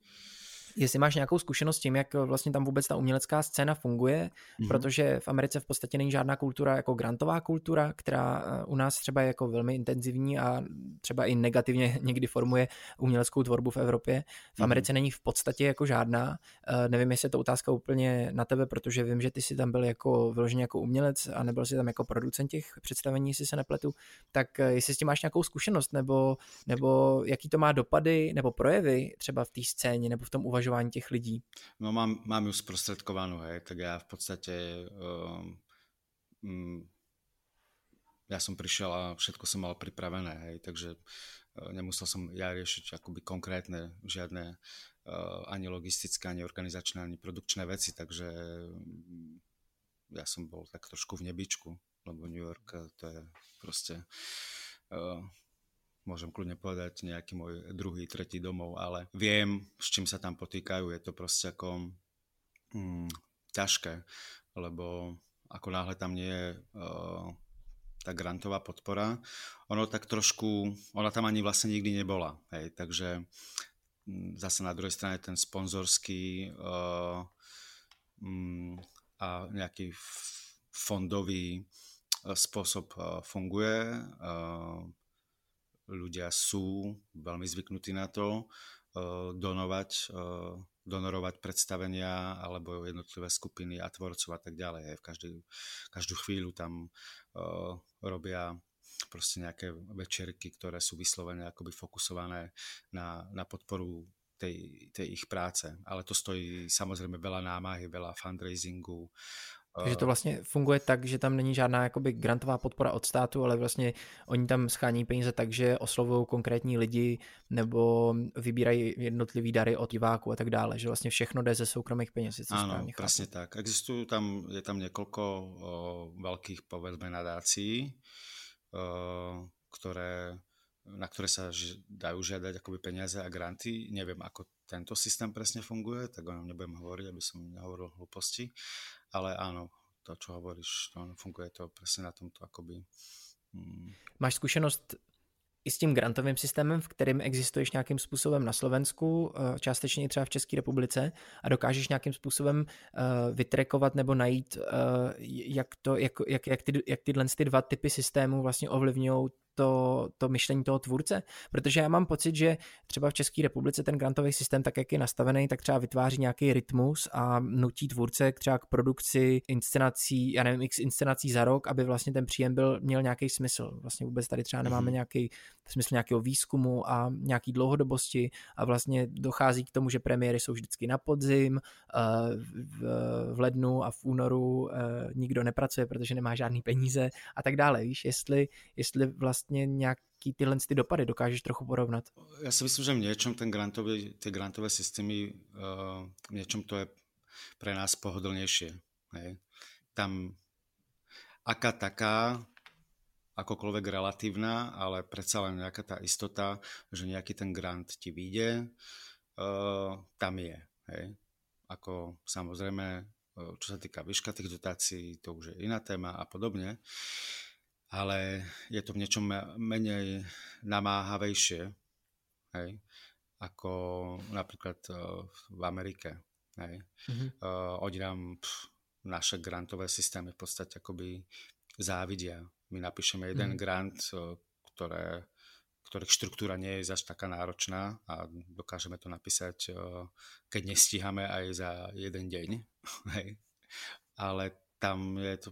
Jestli máš nějakou zkušenost s tím, jak vlastně tam vůbec ta umělecká scéna funguje, mm-hmm. protože v Americe v podstatě není žádná kultura jako grantová kultura, která eh, u nás třeba je jako velmi intenzivní a třeba i negativně někdy formuje uměleckou tvorbu v Evropě. V mhm. Americe mm-hmm. není v podstatě jako žádná. Uh, nevím, jestli je to otázka úplně na tebe, protože vím, že ty jsi tam byl jako vyloženě jako umělec a nebyl jsi tam jako producent těch představení, jestli se nepletu. Tak jestli s tím máš nějakou zkušenost, nebo, nebo jaký to má dopady nebo projevy třeba v té scéně nebo v tom uvažování uvažování těch lidí? No mám, mám ju zprostredkovanú, hej, tak ja v podstate um, um, ja som prišiel a všetko som mal pripravené, hej, takže uh, nemusel som ja riešiť akoby konkrétne žiadne uh, ani logistické, ani organizačné, ani produkčné veci, takže um, ja som bol tak trošku v nebičku, lebo New York to je proste uh, môžem kľudne povedať nejaký môj druhý, tretí domov, ale viem, s čím sa tam potýkajú, je to proste ako mm, ťažké, lebo ako náhle tam nie je uh, tá grantová podpora, ono tak trošku, ona tam ani vlastne nikdy nebola, hej, takže mm, zase na druhej strane ten sponzorský uh, mm, a nejaký fondový spôsob funguje. Ľudia sú veľmi zvyknutí na to uh, donovať, uh, donorovať predstavenia alebo jednotlivé skupiny a tvorcov a tak ďalej. V každý, každú chvíľu tam uh, robia proste nejaké večerky, ktoré sú vyslovené akoby fokusované na, na podporu tej, tej ich práce. Ale to stojí samozrejme veľa námahy, veľa fundraisingu, takže to vlastně funguje tak, že tam není žádná jakoby grantová podpora od státu, ale vlastně oni tam schání peníze tak, že oslovují konkrétní lidi nebo vybírají jednotlivý dary od diváků a tak dále, že vlastně všechno jde ze soukromých peněz. Áno, presne tak. Existujú tam, je tam niekoľko o, veľkých povedzme nadácií, o, ktoré na ktoré sa dajú žiadať akoby peniaze a granty. Neviem, ako tento systém presne funguje, tak o ňom nebudem hovoriť, aby som nehovoril hlúposti ale áno, to, čo hovoríš, to funguje to presne na tomto akoby. Hmm. Máš zkušenost i s tím grantovým systémem, v kterém existuješ nějakým způsobem na Slovensku, eh, částečně třeba v České republice a dokážeš nějakým způsobem uh, vytrekovat nebo najít, uh, jak, to, jak, jak, jak, ty, jak tyhle ty dva typy systémů vlastně ovlivňují to, to myšlení toho tvůrce, protože já mám pocit, že třeba v České republice ten grantový systém, tak jak je nastavený, tak třeba vytváří nějaký rytmus a nutí tvůrce třeba k produkci inscenací, já nevím, x inscenací za rok, aby vlastně ten příjem byl, měl nějaký smysl. Vlastně vůbec tady třeba nemáme mm-hmm. nějaký smysl nějakého výzkumu a nějaký dlouhodobosti a vlastně dochází k tomu, že premiéry jsou vždycky na podzim, eh, v, v lednu a v únoru eh, nikdo nepracuje, protože nemá žádný peníze a tak dále. Víš, jestli, jestli vlastně nějaký tyhle ty dopady dokážeš trochu porovnat? Já si myslím, že v něčem ten grantový, ty grantové systémy, uh, v něčem to je pre nás pohodlnější. Hej. Tam aká taká, akokoľvek relatívna, ale predsa len nejaká tá istota, že nejaký ten grant ti vyjde, uh, tam je. Hej. Ako samozrejme čo sa týka výška tých dotácií, to už je iná téma a podobne, ale je to v niečom menej namáhavejšie, hej, ako napríklad v Amerike. Hej. Mm-hmm. Oni nám pff, naše grantové systémy v podstate akoby závidia. My napíšeme jeden mm-hmm. grant, ktoré ktorých štruktúra nie je zaš taká náročná a dokážeme to napísať, eh, keď nestíhame aj za jeden deň. Hej. Ale tam je to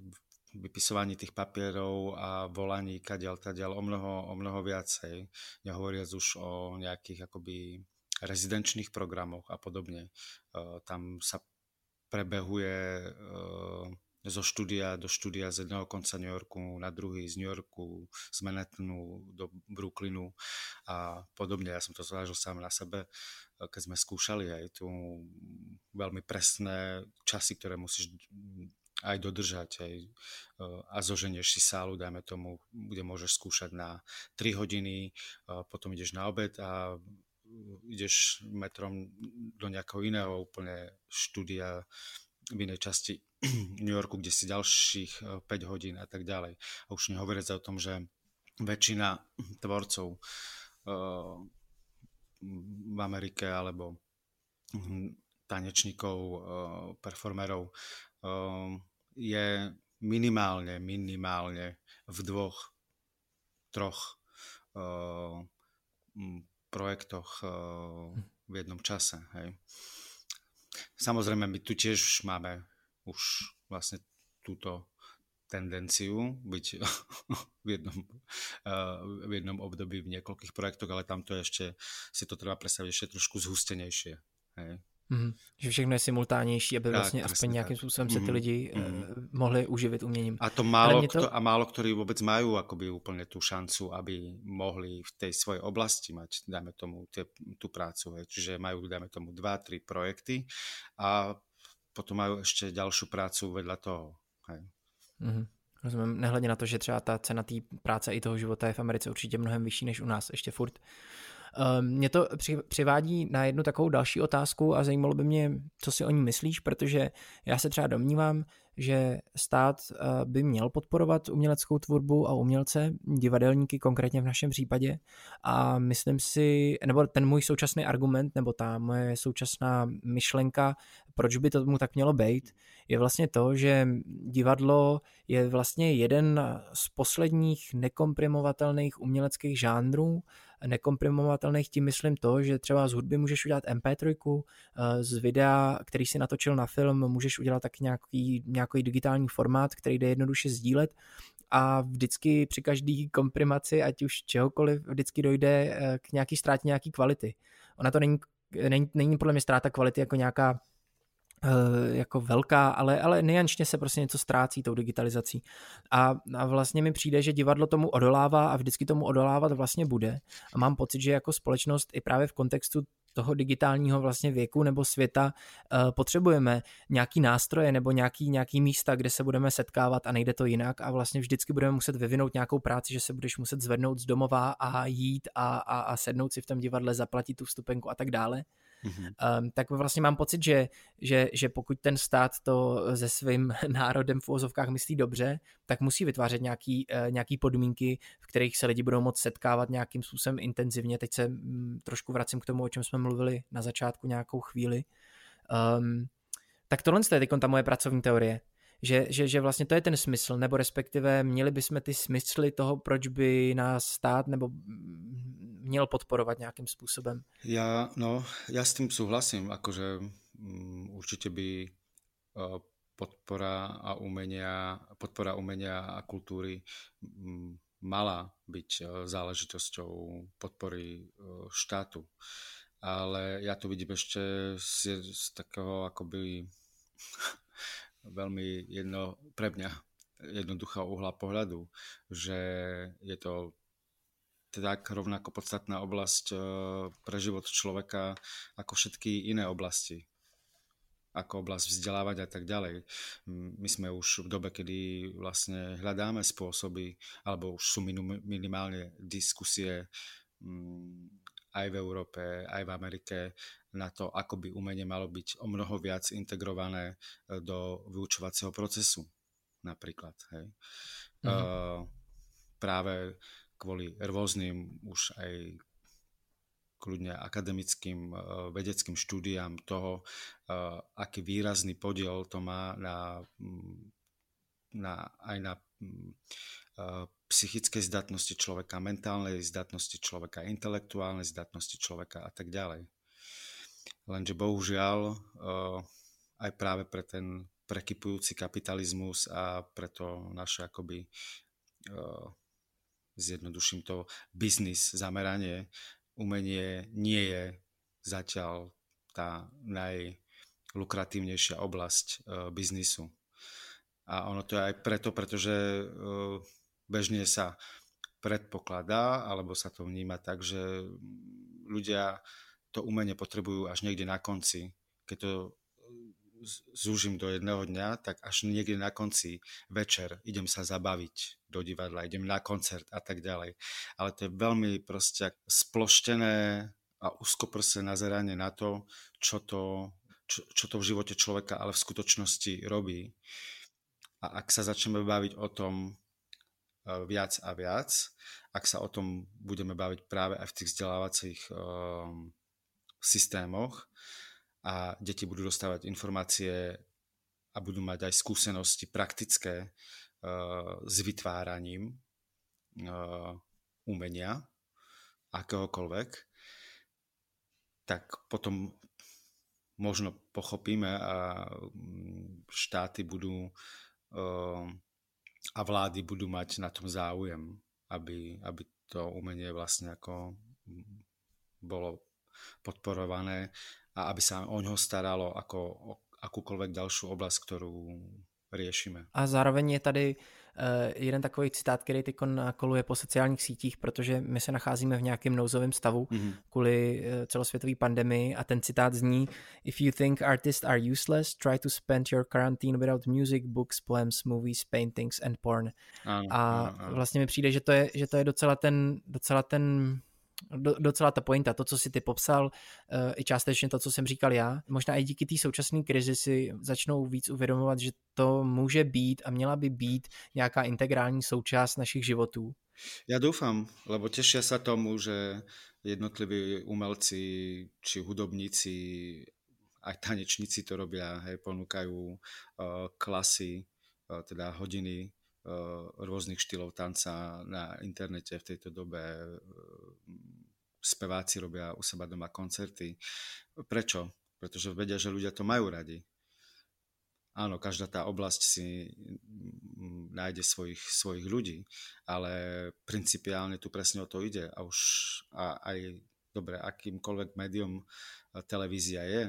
vypisovanie tých papierov a volaní kadeľ tadiaľ o mnoho, o mnoho viacej. Nehovoriac už o nejakých akoby rezidenčných programoch a podobne. Eh, tam sa prebehuje eh, zo štúdia do štúdia z jedného konca New Yorku na druhý, z New Yorku, z Manhattanu do Brooklynu a podobne. Ja som to zvážil sám na sebe, keď sme skúšali aj tu veľmi presné časy, ktoré musíš aj dodržať aj, a zoženieš si sálu, dajme tomu, kde môžeš skúšať na 3 hodiny, potom ideš na obed a ideš metrom do nejakého iného úplne štúdia v inej časti New Yorku, kde si ďalších 5 eh, hodín a tak ďalej. A už nehovoriac o tom, že väčšina tvorcov v Amerike alebo tanečníkov, performerov je minimálne, minimálne v dvoch, troch uh, projektoch uh, v jednom čase. Hej. Samozrejme, my tu tiež máme už vlastne túto tendenciu byť v jednom, eh, v jednom období v niekoľkých projektoch, ale tam to ešte si to treba predstaviť ešte trošku zhustenejšie. Mm, že všechno je simultánější, aby vlastně tak, aspoň nějakým způsobem se ty mhm, lidi mm. mohli uživit uměním. A to málo, to... a málo ktorí vôbec majú akoby úplne tú šancu, aby mohli v tej svojej oblasti mať, dáme tomu, tie, tú prácu. Hej. Čiže majú, dáme tomu, dva, tri projekty a potom majú ešte ďalšiu prácu vedľa toho. Hej. Mm-hmm. Rozumím, nehledě na to, že třeba ta cena té práce i toho života je v Americe určitě mnohem vyšší než u nás, ještě furt. Ehm, mě to přivádí na jednu takovou další otázku a zajímalo by mě, co si o ní myslíš, protože já se třeba domnívám, že stát eh, by měl podporovat uměleckou tvorbu a umělce, divadelníky konkrétně v našem případě. A myslím si, nebo ten můj současný argument, nebo ta moje současná myšlenka, proč by to tomu tak mělo být, je vlastně to, že divadlo je vlastně jeden z posledních nekomprimovatelných uměleckých žánrů, nekomprimovatelných tím myslím to, že třeba z hudby můžeš udělat MP3, eh, z videa, který si natočil na film, můžeš udělat tak nějaký, nějaký digitální formát, který jde jednoduše sdílet a vždycky při každý komprimaci, ať už čehokoliv, vždycky dojde eh, k nějaký ztrátě nějaký kvality. Ona to není, není, není podle mě ztráta kvality jako nějaká Eh, jako velká, ale, ale nejančně se prostě něco ztrácí tou digitalizací. A, a vlastně mi přijde, že divadlo tomu odolává a vždycky tomu odolávat vlastně bude. A mám pocit, že jako společnost i právě v kontextu toho digitálního vlastně věku nebo světa uh, potřebujeme nějaký nástroje nebo nějaký, nějaký místa, kde se budeme setkávat a nejde to jinak a vlastně vždycky budeme muset vyvinout nějakou práci, že se budeš muset zvednout z domova a jít a, a, a sednout si v tom divadle, zaplatit tu vstupenku a tak dále. Mm-hmm. Um, tak vlastně mám pocit, že, že, že pokud ten stát to se svým národem v uvozovkách myslí dobře, tak musí vytvářet nějaký, uh, nějaký podmínky, v kterých se lidi budou moct setkávat nějakým způsobem intenzivně. Teď se um, trošku vracím k tomu, o čem jsme mluvili na začátku nějakou chvíli. Um, tak tohle je teď ta moje pracovní teorie Že, že, že vlastně to je ten smysl, nebo respektive měli bychom ty smysly toho, proč by nás stát nebo měl podporovat nějakým způsobem. Ja, no, ja s tým súhlasím, akože um, určite by uh, podpora a umenia, podpora umenia a kultúry um, mala byť uh, záležitosťou podpory uh, štátu. Ale ja to vidím ešte z, z takého akoby veľmi jedno, pre mňa jednoduchá uhla pohľadu, že je to tak rovnako podstatná oblasť eh, pre život človeka ako všetky iné oblasti ako oblasť vzdelávať a tak ďalej. My sme už v dobe, kedy vlastne hľadáme spôsoby, alebo už sú minimálne diskusie aj v Európe, aj v Amerike na to, ako by umenie malo byť o mnoho viac integrované eh, do vyučovacieho procesu napríklad. Hej. Mm-hmm. Uh, práve kvôli rôznym už aj kľudne akademickým eh, vedeckým štúdiám toho, aký výrazný podiel to má na, na, aj na psychickej zdatnosti človeka, mentálnej zdatnosti človeka, intelektuálnej zdatnosti človeka a tak ďalej. Lenže bohužiaľ aj práve pre ten prekypujúci kapitalizmus a preto naše akoby zjednoduším to, biznis zameranie, umenie nie je zatiaľ tá najlukratívnejšia oblasť uh, biznisu. A ono to je aj preto, pretože uh, bežne sa predpokladá, alebo sa to vníma tak, že ľudia to umenie potrebujú až niekde na konci. Keď to zúžim do jedného dňa, tak až niekde na konci večer idem sa zabaviť do divadla, idem na koncert a tak ďalej. Ale to je veľmi proste sploštené a úzkoprse nazeranie na to, čo to, čo, čo to v živote človeka ale v skutočnosti robí. A ak sa začneme baviť o tom e, viac a viac, ak sa o tom budeme baviť práve aj v tých vzdelávacích um, systémoch, a deti budú dostávať informácie a budú mať aj skúsenosti praktické uh, s vytváraním uh, umenia akéhokoľvek, tak potom možno pochopíme a mm, štáty budú uh, a vlády budú mať na tom záujem, aby, aby to umenie vlastne ako mm, bolo podporované a aby sa o ňo staralo ako o akúkoľvek ďalšiu oblasť, ktorú riešime. A zároveň je tady uh, jeden takový citát, který teď koluje po sociálních sítích, protože my se nacházíme v nějakém nouzovém stavu mm-hmm. kvůli uh, celosvětové pandemii a ten citát zní If you think artists are useless, try to spend your quarantine without music, books, poems, movies, paintings and porn. Ano, a ano, ano. vlastně mi přijde, že to je, že to je docela ten, docela ten do, docela ta pointa, to, co si ty popsal, uh, i částečně to, co jsem říkal já. Možná i díky té současné krizi si začnou víc uvědomovat, že to může být a měla by být nějaká integrální součást našich životů. Ja dúfam, lebo tešia sa tomu, že jednotliví umelci či hudobníci, aj tanečníci to robia, hej, uh, klasy, uh, teda hodiny Eh, rôznych štýlov tanca na internete v tejto dobe. Eh, speváci robia u seba doma koncerty. Prečo? Pretože vedia, že ľudia to majú radi. Áno, každá tá oblasť si mm, nájde svojich, svojich ľudí, ale principiálne tu presne o to ide. A už a aj, dobre, akýmkoľvek médium eh, televízia je,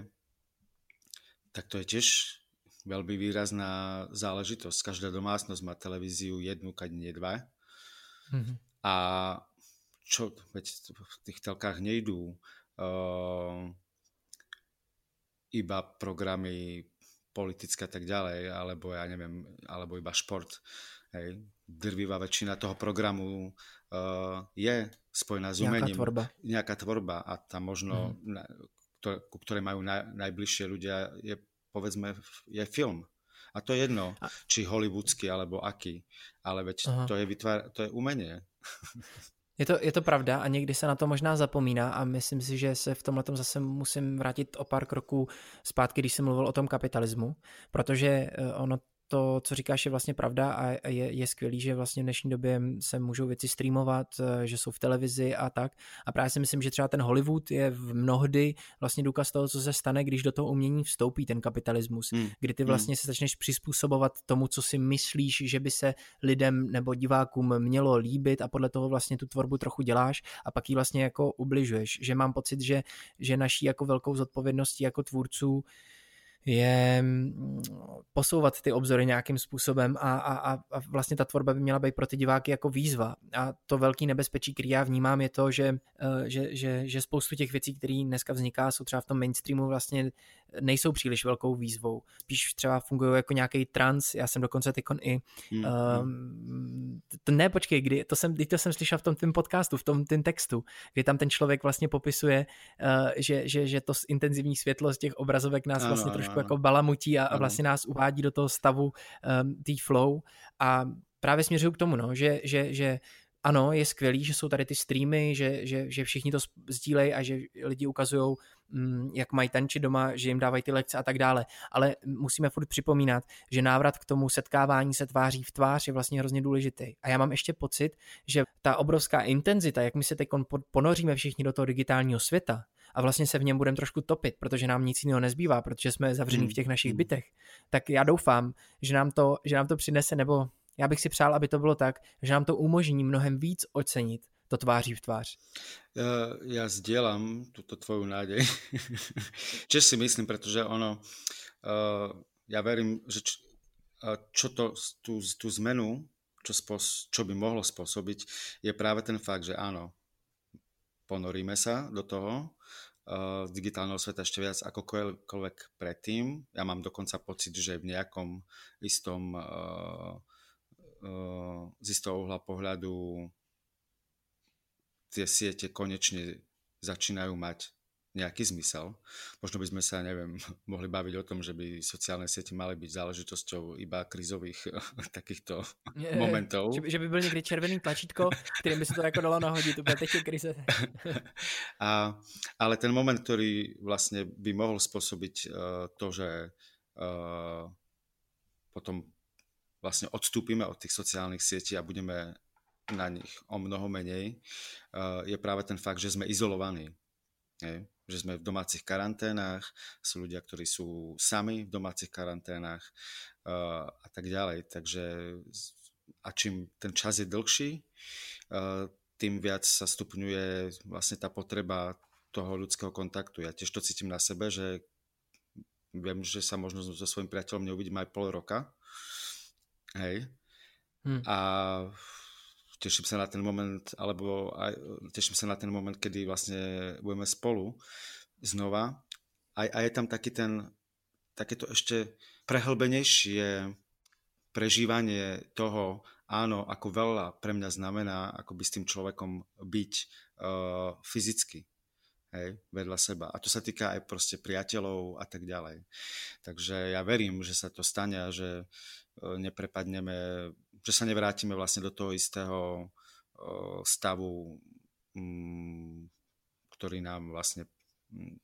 tak to je tiež veľmi výrazná záležitosť. Každá domácnosť má televíziu jednu, keď nie dva. Mm-hmm. A čo, veď v tých telkách nejdú uh, iba programy politické a tak ďalej, alebo ja neviem, alebo iba šport. Hej. Drvivá väčšina toho programu uh, je spojená s umením. Nejaká tvorba. Nejaká tvorba a tam možno, mm. na, ktoré, ku ktorej majú naj, najbližšie ľudia, je povedzme, je film. A to je jedno, či hollywoodsky, alebo aký. Ale veď to je, vytvár, to je umenie. Je to, je to pravda a někdy se na to možná zapomíná a myslím si, že se v tomhle zase musím vrátit o pár kroků zpátky, když jsem mluvil o tom kapitalismu, protože eh, ono to, co říkáš, je vlastně pravda a je, je skvělý, že vlastně v dnešní době se můžou věci streamovat, eh, že jsou v televizi a tak. A právě si myslím, že třeba ten Hollywood je v mnohdy vlastně důkaz toho, co se stane, když do toho umění vstoupí ten kapitalismus, hmm. kdy ty vlastně hmm. se začneš přizpůsobovat tomu, co si myslíš, že by se lidem nebo divákům mělo líbit a podle toho vlastně tu tvorbu trochu děláš a pak ji vlastně jako ubližuješ. Že mám pocit, že, že naší jako velkou zodpovědností jako tvůrců je mm, posouvat ty obzory nějakým způsobem a, a, a vlastně ta tvorba by měla být pro ty diváky jako výzva. A to velký nebezpečí, který já vnímám, je to, že, eh, že, že, že spoustu těch věcí, které dneska vzniká, jsou třeba v tom mainstreamu vlastně nejsou příliš velkou výzvou. Spíš třeba fungují jako nějaký trans, já jsem dokonce teď i, mm, um, to ne, počkej, kdy, to jsem, to jsem slyšel v tom tým podcastu, v tom tým textu, kdy tam ten člověk vlastně popisuje, uh, že, že, že to intenzivní světlo z těch obrazovek nás ano, vlastně trošku ano. jako balamutí a, a vlastně nás uvádí do toho stavu um, té flow a právě směřuju k tomu, no, že, že, že ano, je skvělý, že jsou tady ty streamy, že, že, že všichni to sdílejí a že lidi ukazují, mm, jak mají tančit doma, že jim dávají ty lekce a tak dále. Ale musíme furt připomínat, že návrat k tomu setkávání se tváří v tvář je vlastně hrozně důležitý. A já mám ještě pocit, že ta obrovská intenzita, jak my se teď ponoříme všichni do toho digitálního světa, a vlastně se v něm budeme trošku topit, protože nám nic jiného nezbývá, protože jsme zavření v těch našich hmm. bytech, tak já doufám, že nám to, že nám to přinese, nebo já bych si přál, aby to bylo tak, že nám to umožní mnohem víc ocenit to tváří v tvář. Já, já sdělám tuto tvoju nádej. Čež si myslím, protože ono, uh, já verím, že č, uh, čo to, tu, tu zmenu, čo, spos, čo by mohlo spôsobiť, je práve ten fakt, že áno, ponoríme sa do toho, uh, digitálneho sveta ešte viac akokoľvek predtým. Ja mám dokonca pocit, že v nejakom istom uh, z istého uhla pohľadu tie siete konečne začínajú mať nejaký zmysel. Možno by sme sa, neviem, mohli baviť o tom, že by sociálne siete mali byť záležitosťou iba krizových takýchto je, momentov. Že, že by byl někdy červený tlačítko, kterým by se to jako dalo nahodit, úplně teď je krize. A, ale ten moment, ktorý vlastne by mohol spôsobiť uh, to, že uh, potom vlastne odstúpime od tých sociálnych sietí a budeme na nich o mnoho menej, eh, je práve ten fakt, že sme izolovaní. Je? Že sme v domácich karanténach, sú ľudia, ktorí sú sami v domácich karanténach eh, a tak ďalej. Takže a čím ten čas je dlhší, eh, tým viac sa stupňuje vlastne tá potreba toho ľudského kontaktu. Ja tiež to cítim na sebe, že viem, že sa možno so svojím priateľom neuvidím aj pol roka, Hej. Hmm. A teším sa na ten moment, alebo aj, teším sa na ten moment, kedy vlastne budeme spolu znova. A, a je tam taký ten, takéto ešte prehlbenejšie prežívanie toho, áno, ako veľa pre mňa znamená, ako by s tým človekom byť uh, fyzicky hej, vedľa seba. A to sa týka aj proste priateľov a tak ďalej. Takže ja verím, že sa to stane a že E, neprepadneme, že sa nevrátime vlastne do toho istého e, stavu, mm, ktorý nám vlastne mm,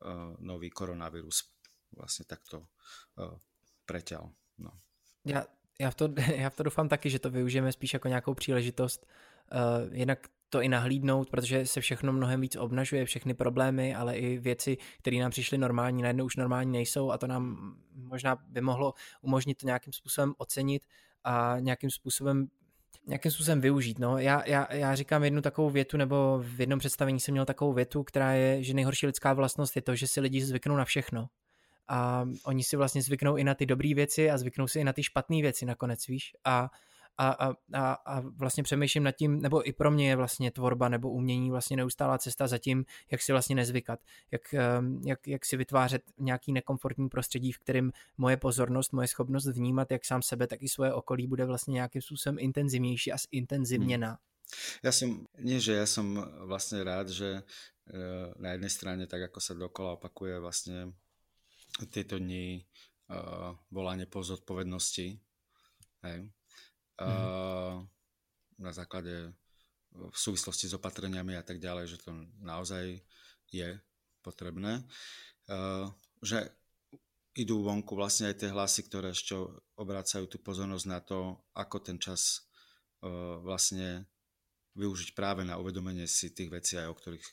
e, nový koronavírus vlastne takto preťal. No. Já, já, v to, já v to doufám taky, že to využijeme spíš jako nějakou příležitost. Uh, jednak to i nahlídnout, protože se všechno mnohem víc obnažuje, všechny problémy, ale i věci, které nám přišly normální, najednou už normální nejsou a to nám možná by mohlo umožnit to nějakým způsobem ocenit a nějakým způsobem nějakým způsobem využít. No. Já, já, já říkám jednu takovou větu, nebo v jednom představení jsem měl takovou větu, která je, že nejhorší lidská vlastnost je to, že si lidi zvyknou na všechno. A oni si vlastně zvyknou i na ty dobré věci a zvyknou si i na ty špatné věci nakonec, víš. A a, a, a, vlastně přemýšlím nad tím, nebo i pro mě je vlastně tvorba nebo umění vlastně neustálá cesta za tím, jak si vlastně nezvykat, jak, ehm, jak, jak si vytvářet nějaký nekomfortní prostředí, v kterém moje pozornost, moje schopnost vnímat jak sám sebe, tak i svoje okolí bude vlastně nějakým způsobem intenzivnější a zintenzivněná. Hmm. Ja som, nie že ja som vlastne rád, že e, na jednej strane tak ako sa dokola opakuje vlastne tieto dni uh, volanie po zodpovednosti, hej, mm-hmm. na základe v súvislosti s opatreniami a tak ďalej, že to naozaj je potrebné. Že idú vonku vlastne aj tie hlasy, ktoré ešte obracajú tú pozornosť na to, ako ten čas uh, vlastne využiť práve na uvedomenie si tých vecí, aj o ktorých,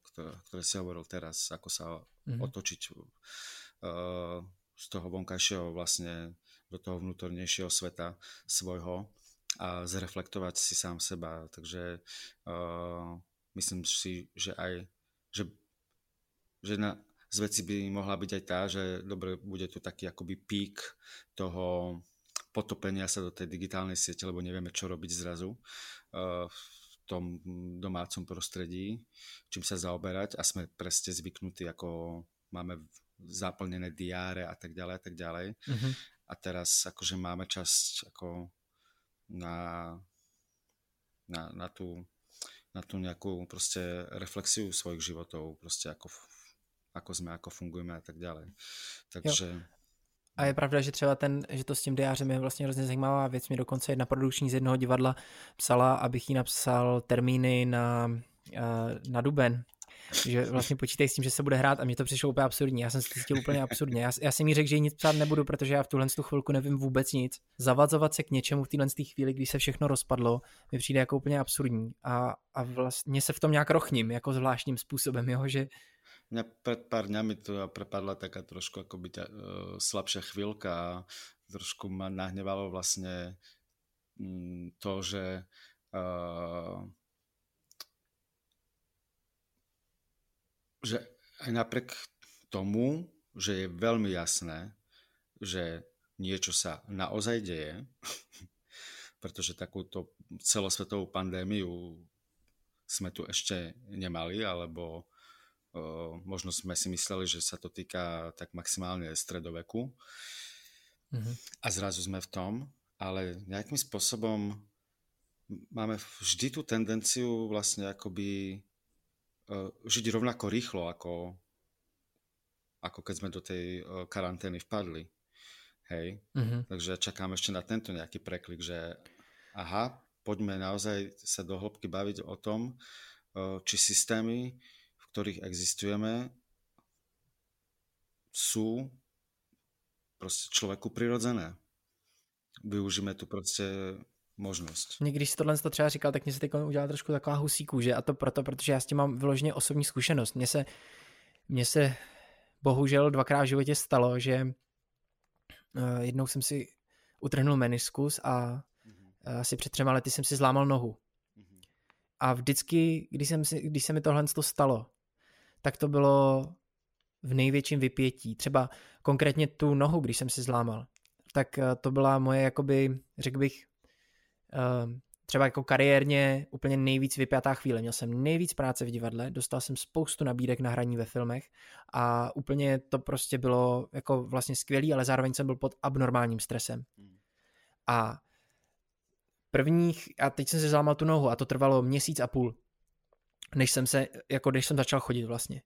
ktoré, ktoré si hovoril teraz, ako sa mm-hmm. otočiť z toho vonkajšieho vlastne do toho vnútornejšieho sveta svojho a zreflektovať si sám seba. Takže uh, myslím si, že aj že, že na, z veci by mohla byť aj tá, že dobre, bude tu taký akoby pík toho potopenia sa do tej digitálnej siete, lebo nevieme, čo robiť zrazu uh, v tom domácom prostredí, čím sa zaoberať a sme presne zvyknutí, ako máme zaplnené diáre a tak ďalej a tak ďalej. Mm-hmm. A teraz akože máme čas ako na, na, na, tú, na tú nejakú proste reflexiu svojich životov, proste ako ako jsme, ako fungujeme a tak dále. Takže... Jo. A je pravda, že třeba ten, že to s tím diářem je vlastně hrozně zajímavá věc. Mě dokonce jedna produkční z jednoho divadla psala, abych jí napsal termíny na, eh, na duben, že vlastně počítají s tím, že se bude hrát a mě to přišlo úplně absurdní. Já jsem si cítil úplně absurdně. Já, já jsem jí řekl, že jí nic psát nebudu, protože já v tuhle tu chvilku nevím vůbec nic. Zavadzovat se k něčemu v téhle chvíli, když se všechno rozpadlo, mi přijde jako úplně absurdní. A, a vlastně se v tom nějak rochním, jako zvláštním způsobem, jo, že, Mňa pred pár dňami to prepadla taká trošku akoby ťa, uh, slabšia chvíľka a trošku ma nahnevalo vlastne um, to, že uh, že aj napriek tomu, že je veľmi jasné, že niečo sa naozaj deje, pretože takúto celosvetovú pandémiu sme tu ešte nemali, alebo možno sme si mysleli, že sa to týka tak maximálne stredoveku mm-hmm. a zrazu sme v tom, ale nejakým spôsobom máme vždy tú tendenciu vlastne akoby žiť rovnako rýchlo, ako, ako keď sme do tej uh, karantény vpadli. Hej? Mm-hmm. Takže čakám ešte na tento nejaký preklik, že aha, poďme naozaj sa do hĺbky baviť o tom, uh, či systémy ktorých existujeme, sú prostě člověku přirozené. Využijeme tu prostě možnost. Mě, když si tohle to třeba říkal, tak mě se teď udělala trošku taková husí kůže a to proto, protože já s tím mám vyloženě osobní zkušenost. Mně se, mně se bohužel dvakrát v životě stalo, že uh, jednou jsem si utrhnul meniskus a uh, asi před třema lety jsem si zlámal nohu. Mm-hmm. A vždycky, když, jsem si, když se mi tohle stalo, tak to bylo v největším vypětí. Třeba konkrétně tu nohu, když jsem si zlámal, tak eh, to byla moje, jakoby, řekl bych, třeba jako kariérně úplně nejvíc vypjatá chvíle. Měl jsem nejvíc práce v divadle, dostal jsem spoustu nabídek na hraní ve filmech a úplně to prostě bylo jako vlastně skvělý, ale zároveň jsem byl pod abnormálním stresem. A prvních, a teď jsem si zlámal tu nohu a to trvalo měsíc a půl než jsem se, jako když jsem začal chodit vlastně.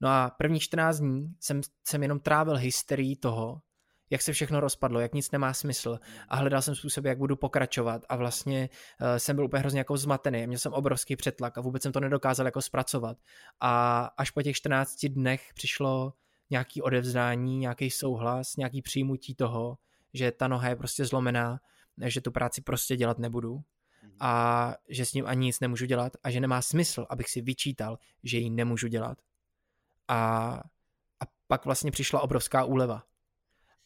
No a první 14 dní jsem, jsem jenom trávil hysterii toho, jak se všechno rozpadlo, jak nic nemá smysl. A hledal jsem způsob, jak budu pokračovat. A vlastně uh, jsem byl úplně hrozně jako zmatený, měl jsem obrovský přetlak a vůbec jsem to nedokázal jako zpracovat. A až po těch 14 dnech přišlo nějaký odevzdání, nějaký souhlas, nějaký přijmutí toho, že ta noha je prostě zlomená, že tu práci prostě dělat nebudu a že s ním ani nic nemůžu dělat a že nemá smysl, abych si vyčítal, že ji nemůžu dělat. A, a pak vlastně přišla obrovská úleva.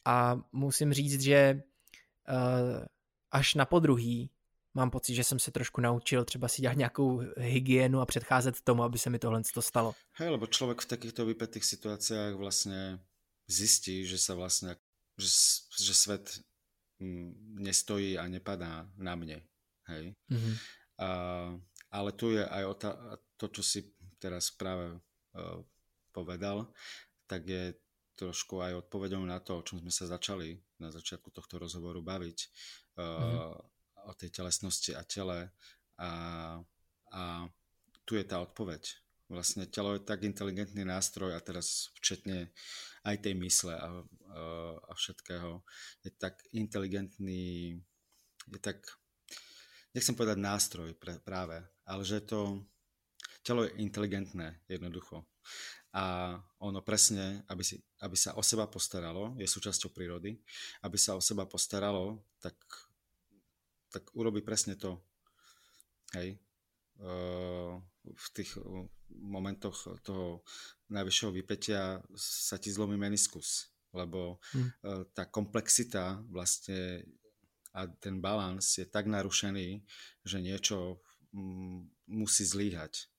A musím říct, že uh, až na podruhý mám pocit, že jsem se trošku naučil třeba si dělat nějakou hygienu a předcházet tomu, aby se mi tohle to stalo. Hej, lebo člověk v takýchto vypetých situacích vlastně zjistí, že se vlastně, že, že svět mm, nestojí a nepadá na mě hej. Mm-hmm. A, ale tu je aj ta, to, čo si teraz práve uh, povedal, tak je trošku aj odpovedou na to, o čom sme sa začali na začiatku tohto rozhovoru baviť, mm-hmm. o tej telesnosti a tele a, a tu je tá odpoveď. Vlastne telo je tak inteligentný nástroj a teraz včetne aj tej mysle a, a, a všetkého, je tak inteligentný, je tak nechcem povedať nástroj pre, práve, ale že to telo je inteligentné jednoducho. A ono presne, aby, si, aby sa o seba postaralo, je súčasťou prírody, aby sa o seba postaralo, tak, tak urobí presne to. Hej. V tých momentoch toho najvyššieho vypetia sa ti zlomí meniskus, lebo hmm. tá komplexita vlastne a ten balans je tak narušený, že niečo mm, musí zlíhať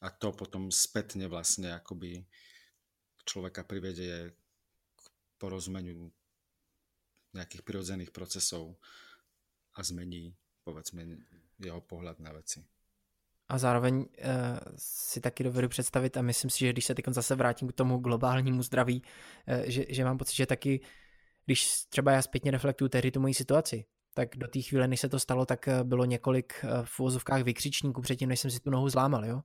a to potom spätne vlastne akoby človeka privedie k porozumeniu nejakých prirodzených procesov a zmení, povedzme, jeho pohled na věci. A zároveň uh, si taky dovedu představit a myslím si, že když se teď zase vrátím k tomu globálnímu zdraví, uh, že, že mám pocit, že taky, když třeba já zpětně reflektuju tehdy tu moji situaci, tak do té chvíle, než se to stalo, tak eh, bylo několik v uvozovkách vykřičníků předtím, než jsem si tu nohu zlámal, jo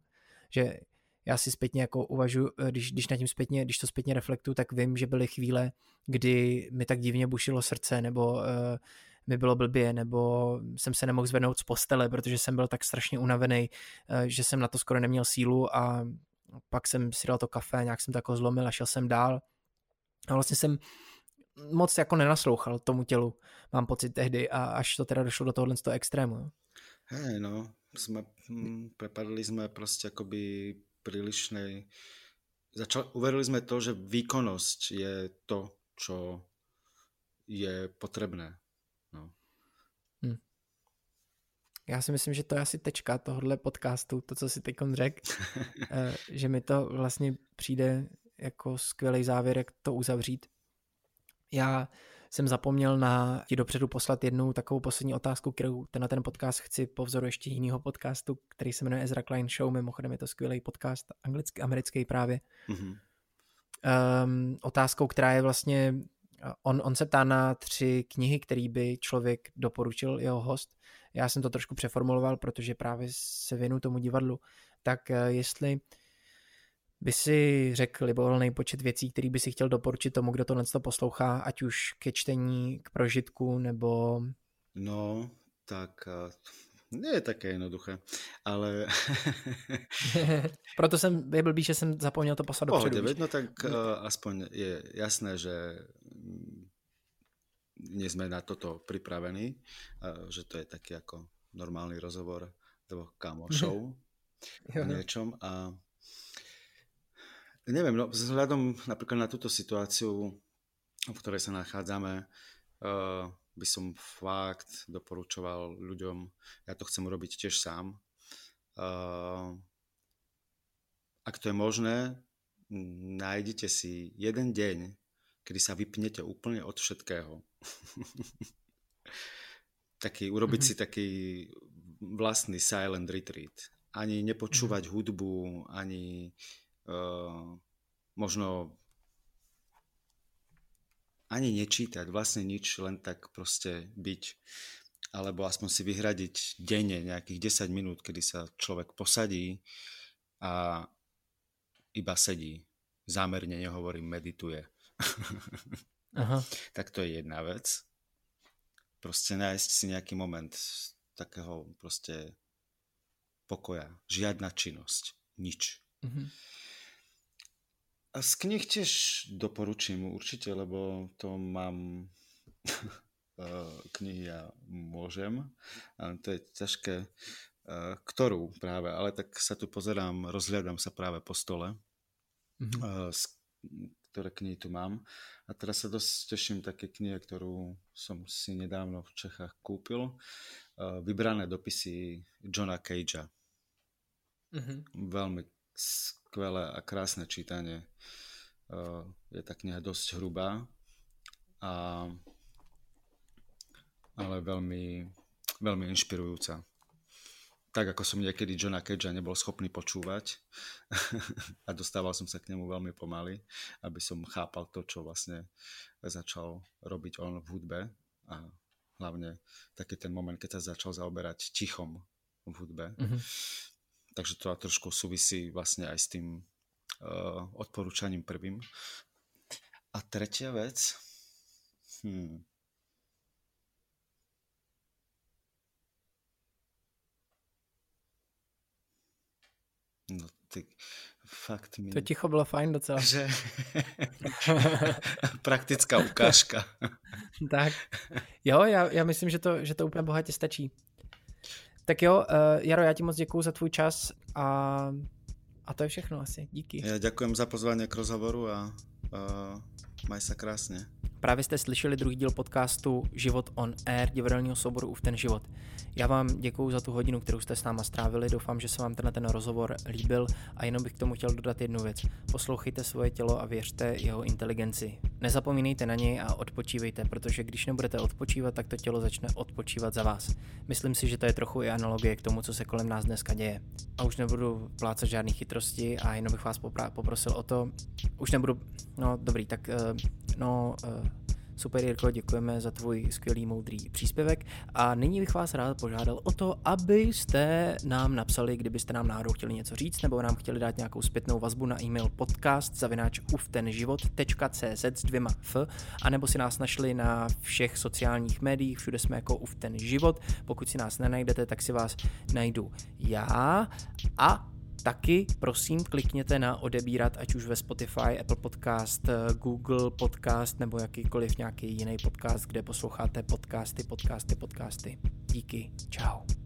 že já si zpětně jako uvažuji, eh, když, když na tím zpětně, když to zpětně reflektuju, tak vím, že byly chvíle, kdy mi tak divně bušilo srdce, nebo uh, mi bylo blbě, nebo jsem se nemohl zvednout z postele, protože jsem byl tak strašně unavený, uh, že jsem na to skoro neměl sílu a pak jsem si dal to kafe, nějak jsem to jako zlomil a šel jsem dál. A vlastně jsem moc jako nenaslouchal tomu tělu, mám pocit tehdy, a až to teda došlo do tohohle z toho extrému. Hej, no, sme, hm, prepadli sme proste akoby prílišnej... Začal, uverili sme to, že výkonnosť je to, čo je potrebné. No. Hm. Já si myslím, že to je asi tečka tohohle podcastu, to, co si teď řekl, eh, že mi to vlastně přijde jako skvělý závěr, jak to uzavřít. Já jsem zapomněl na ti dopředu poslat jednu takovou poslední otázku, kterou ten na ten podcast chci po vzoru ještě jiného podcastu, který se jmenuje Ezra Klein Show, mimochodem je to skvělý podcast, anglický, americký právě. Mm-hmm. Um, otázkou, která je vlastně, on, on se ptá na tři knihy, které by člověk doporučil jeho host. Já jsem to trošku přeformuloval, protože právě se věnu tomu divadlu. Tak eh, jestli by si řekl libovolný počet věcí, který by si chtěl doporučit tomu, kdo tohle to poslouchá, ať už ke čtení, k prožitku, nebo... No, tak nie je také jednoduché, ale... Proto jsem, je blbý, že jsem zapomněl to poslat dopředu. Pohode, no tak uh, aspoň je jasné, že nie sme na toto pripravení, uh, že to je taký ako normálny rozhovor dvoch kamošov o niečom a Neviem, no vzhľadom napríklad na túto situáciu, v ktorej sa nachádzame, uh, by som fakt doporučoval ľuďom, ja to chcem urobiť tiež sám. Uh, ak to je možné, nájdite si jeden deň, kedy sa vypnete úplne od všetkého. taký, urobiť mm-hmm. si taký vlastný silent retreat. Ani nepočúvať mm-hmm. hudbu, ani uh, možno ani nečítať, vlastne nič, len tak proste byť. Alebo aspoň si vyhradiť denne nejakých 10 minút, kedy sa človek posadí a iba sedí. Zámerne nehovorím, medituje. Aha. tak to je jedna vec. Proste nájsť si nejaký moment takého proste pokoja. Žiadna činnosť. Nič. Mm-hmm. A z knih tiež doporučím určite, lebo to mám eh, knihy ja môžem. A to je ťažké, eh, ktorú práve, ale tak sa tu pozerám, rozhľadám sa práve po stole, mm-hmm. ktoré knihy tu mám. A teraz sa dosť teším také knihe, ktorú som si nedávno v Čechách kúpil. Vybrané dopisy Johna Cagea. Mm-hmm. Veľmi skvelé a krásne čítanie. Eh, je tá kniha dosť hrubá, a, ale veľmi, veľmi inšpirujúca. Tak ako som niekedy Johna Cagea nebol schopný počúvať a dostával som sa k nemu veľmi pomaly, aby som chápal to, čo vlastne začal robiť on v hudbe a hlavne taký ten moment, keď sa začal zaoberať tichom v hudbe. Mm-hmm takže to trošku súvisí vlastne aj s tým uh, odporúčaním prvým. A tretia vec, hmm. No, ty, fakt mi... To ticho bylo fajn docela. Že... Praktická ukážka. tak. Jo, já, já myslím, že to, že to úplně bohatě stačí. Tak jo, uh, Jaro, já ti moc děkuju za tvůj čas a, a to je všechno asi. Díky. Já děkujem za pozvání k rozhovoru a uh, maj se krásně. Právě jste slyšeli druhý díl podcastu Život on Air divadelního souboru Uf ten život. Já vám děkuji za tu hodinu, kterou jste s náma strávili. Doufám, že se vám tenhle ten rozhovor líbil a jenom bych k tomu chtěl dodat jednu věc. Poslouchejte svoje tělo a věřte jeho inteligenci. Nezapomínejte na něj a odpočívejte, protože když nebudete odpočívat, tak to tělo začne odpočívat za vás. Myslím si, že to je trochu i analogie k tomu, co se kolem nás dneska děje. A už nebudu plácat žádné chytrosti a jenom bych vás poprosil o to. Už nebudu, no dobrý, tak uh, no, uh, Super Jirko, děkujeme za tvůj skvělý moudrý příspěvek a nyní bych vás rád požádal o to, abyste nám napsali, kdybyste nám náhodou chtěli něco říct nebo nám chtěli dát nějakou zpětnou vazbu na e-mail podcast zavináč uftenživot.cz s dvěma f, anebo si nás našli na všech sociálních médiích, všude jsme jako uften život. Pokud si nás nenajdete, tak si vás najdu já a Taky prosím klikněte na odebírat, ať už ve Spotify, Apple Podcast, Google Podcast nebo jakýkoliv nějaký jiný podcast, kde posloucháte podcasty, podcasty, podcasty. Díky, čau.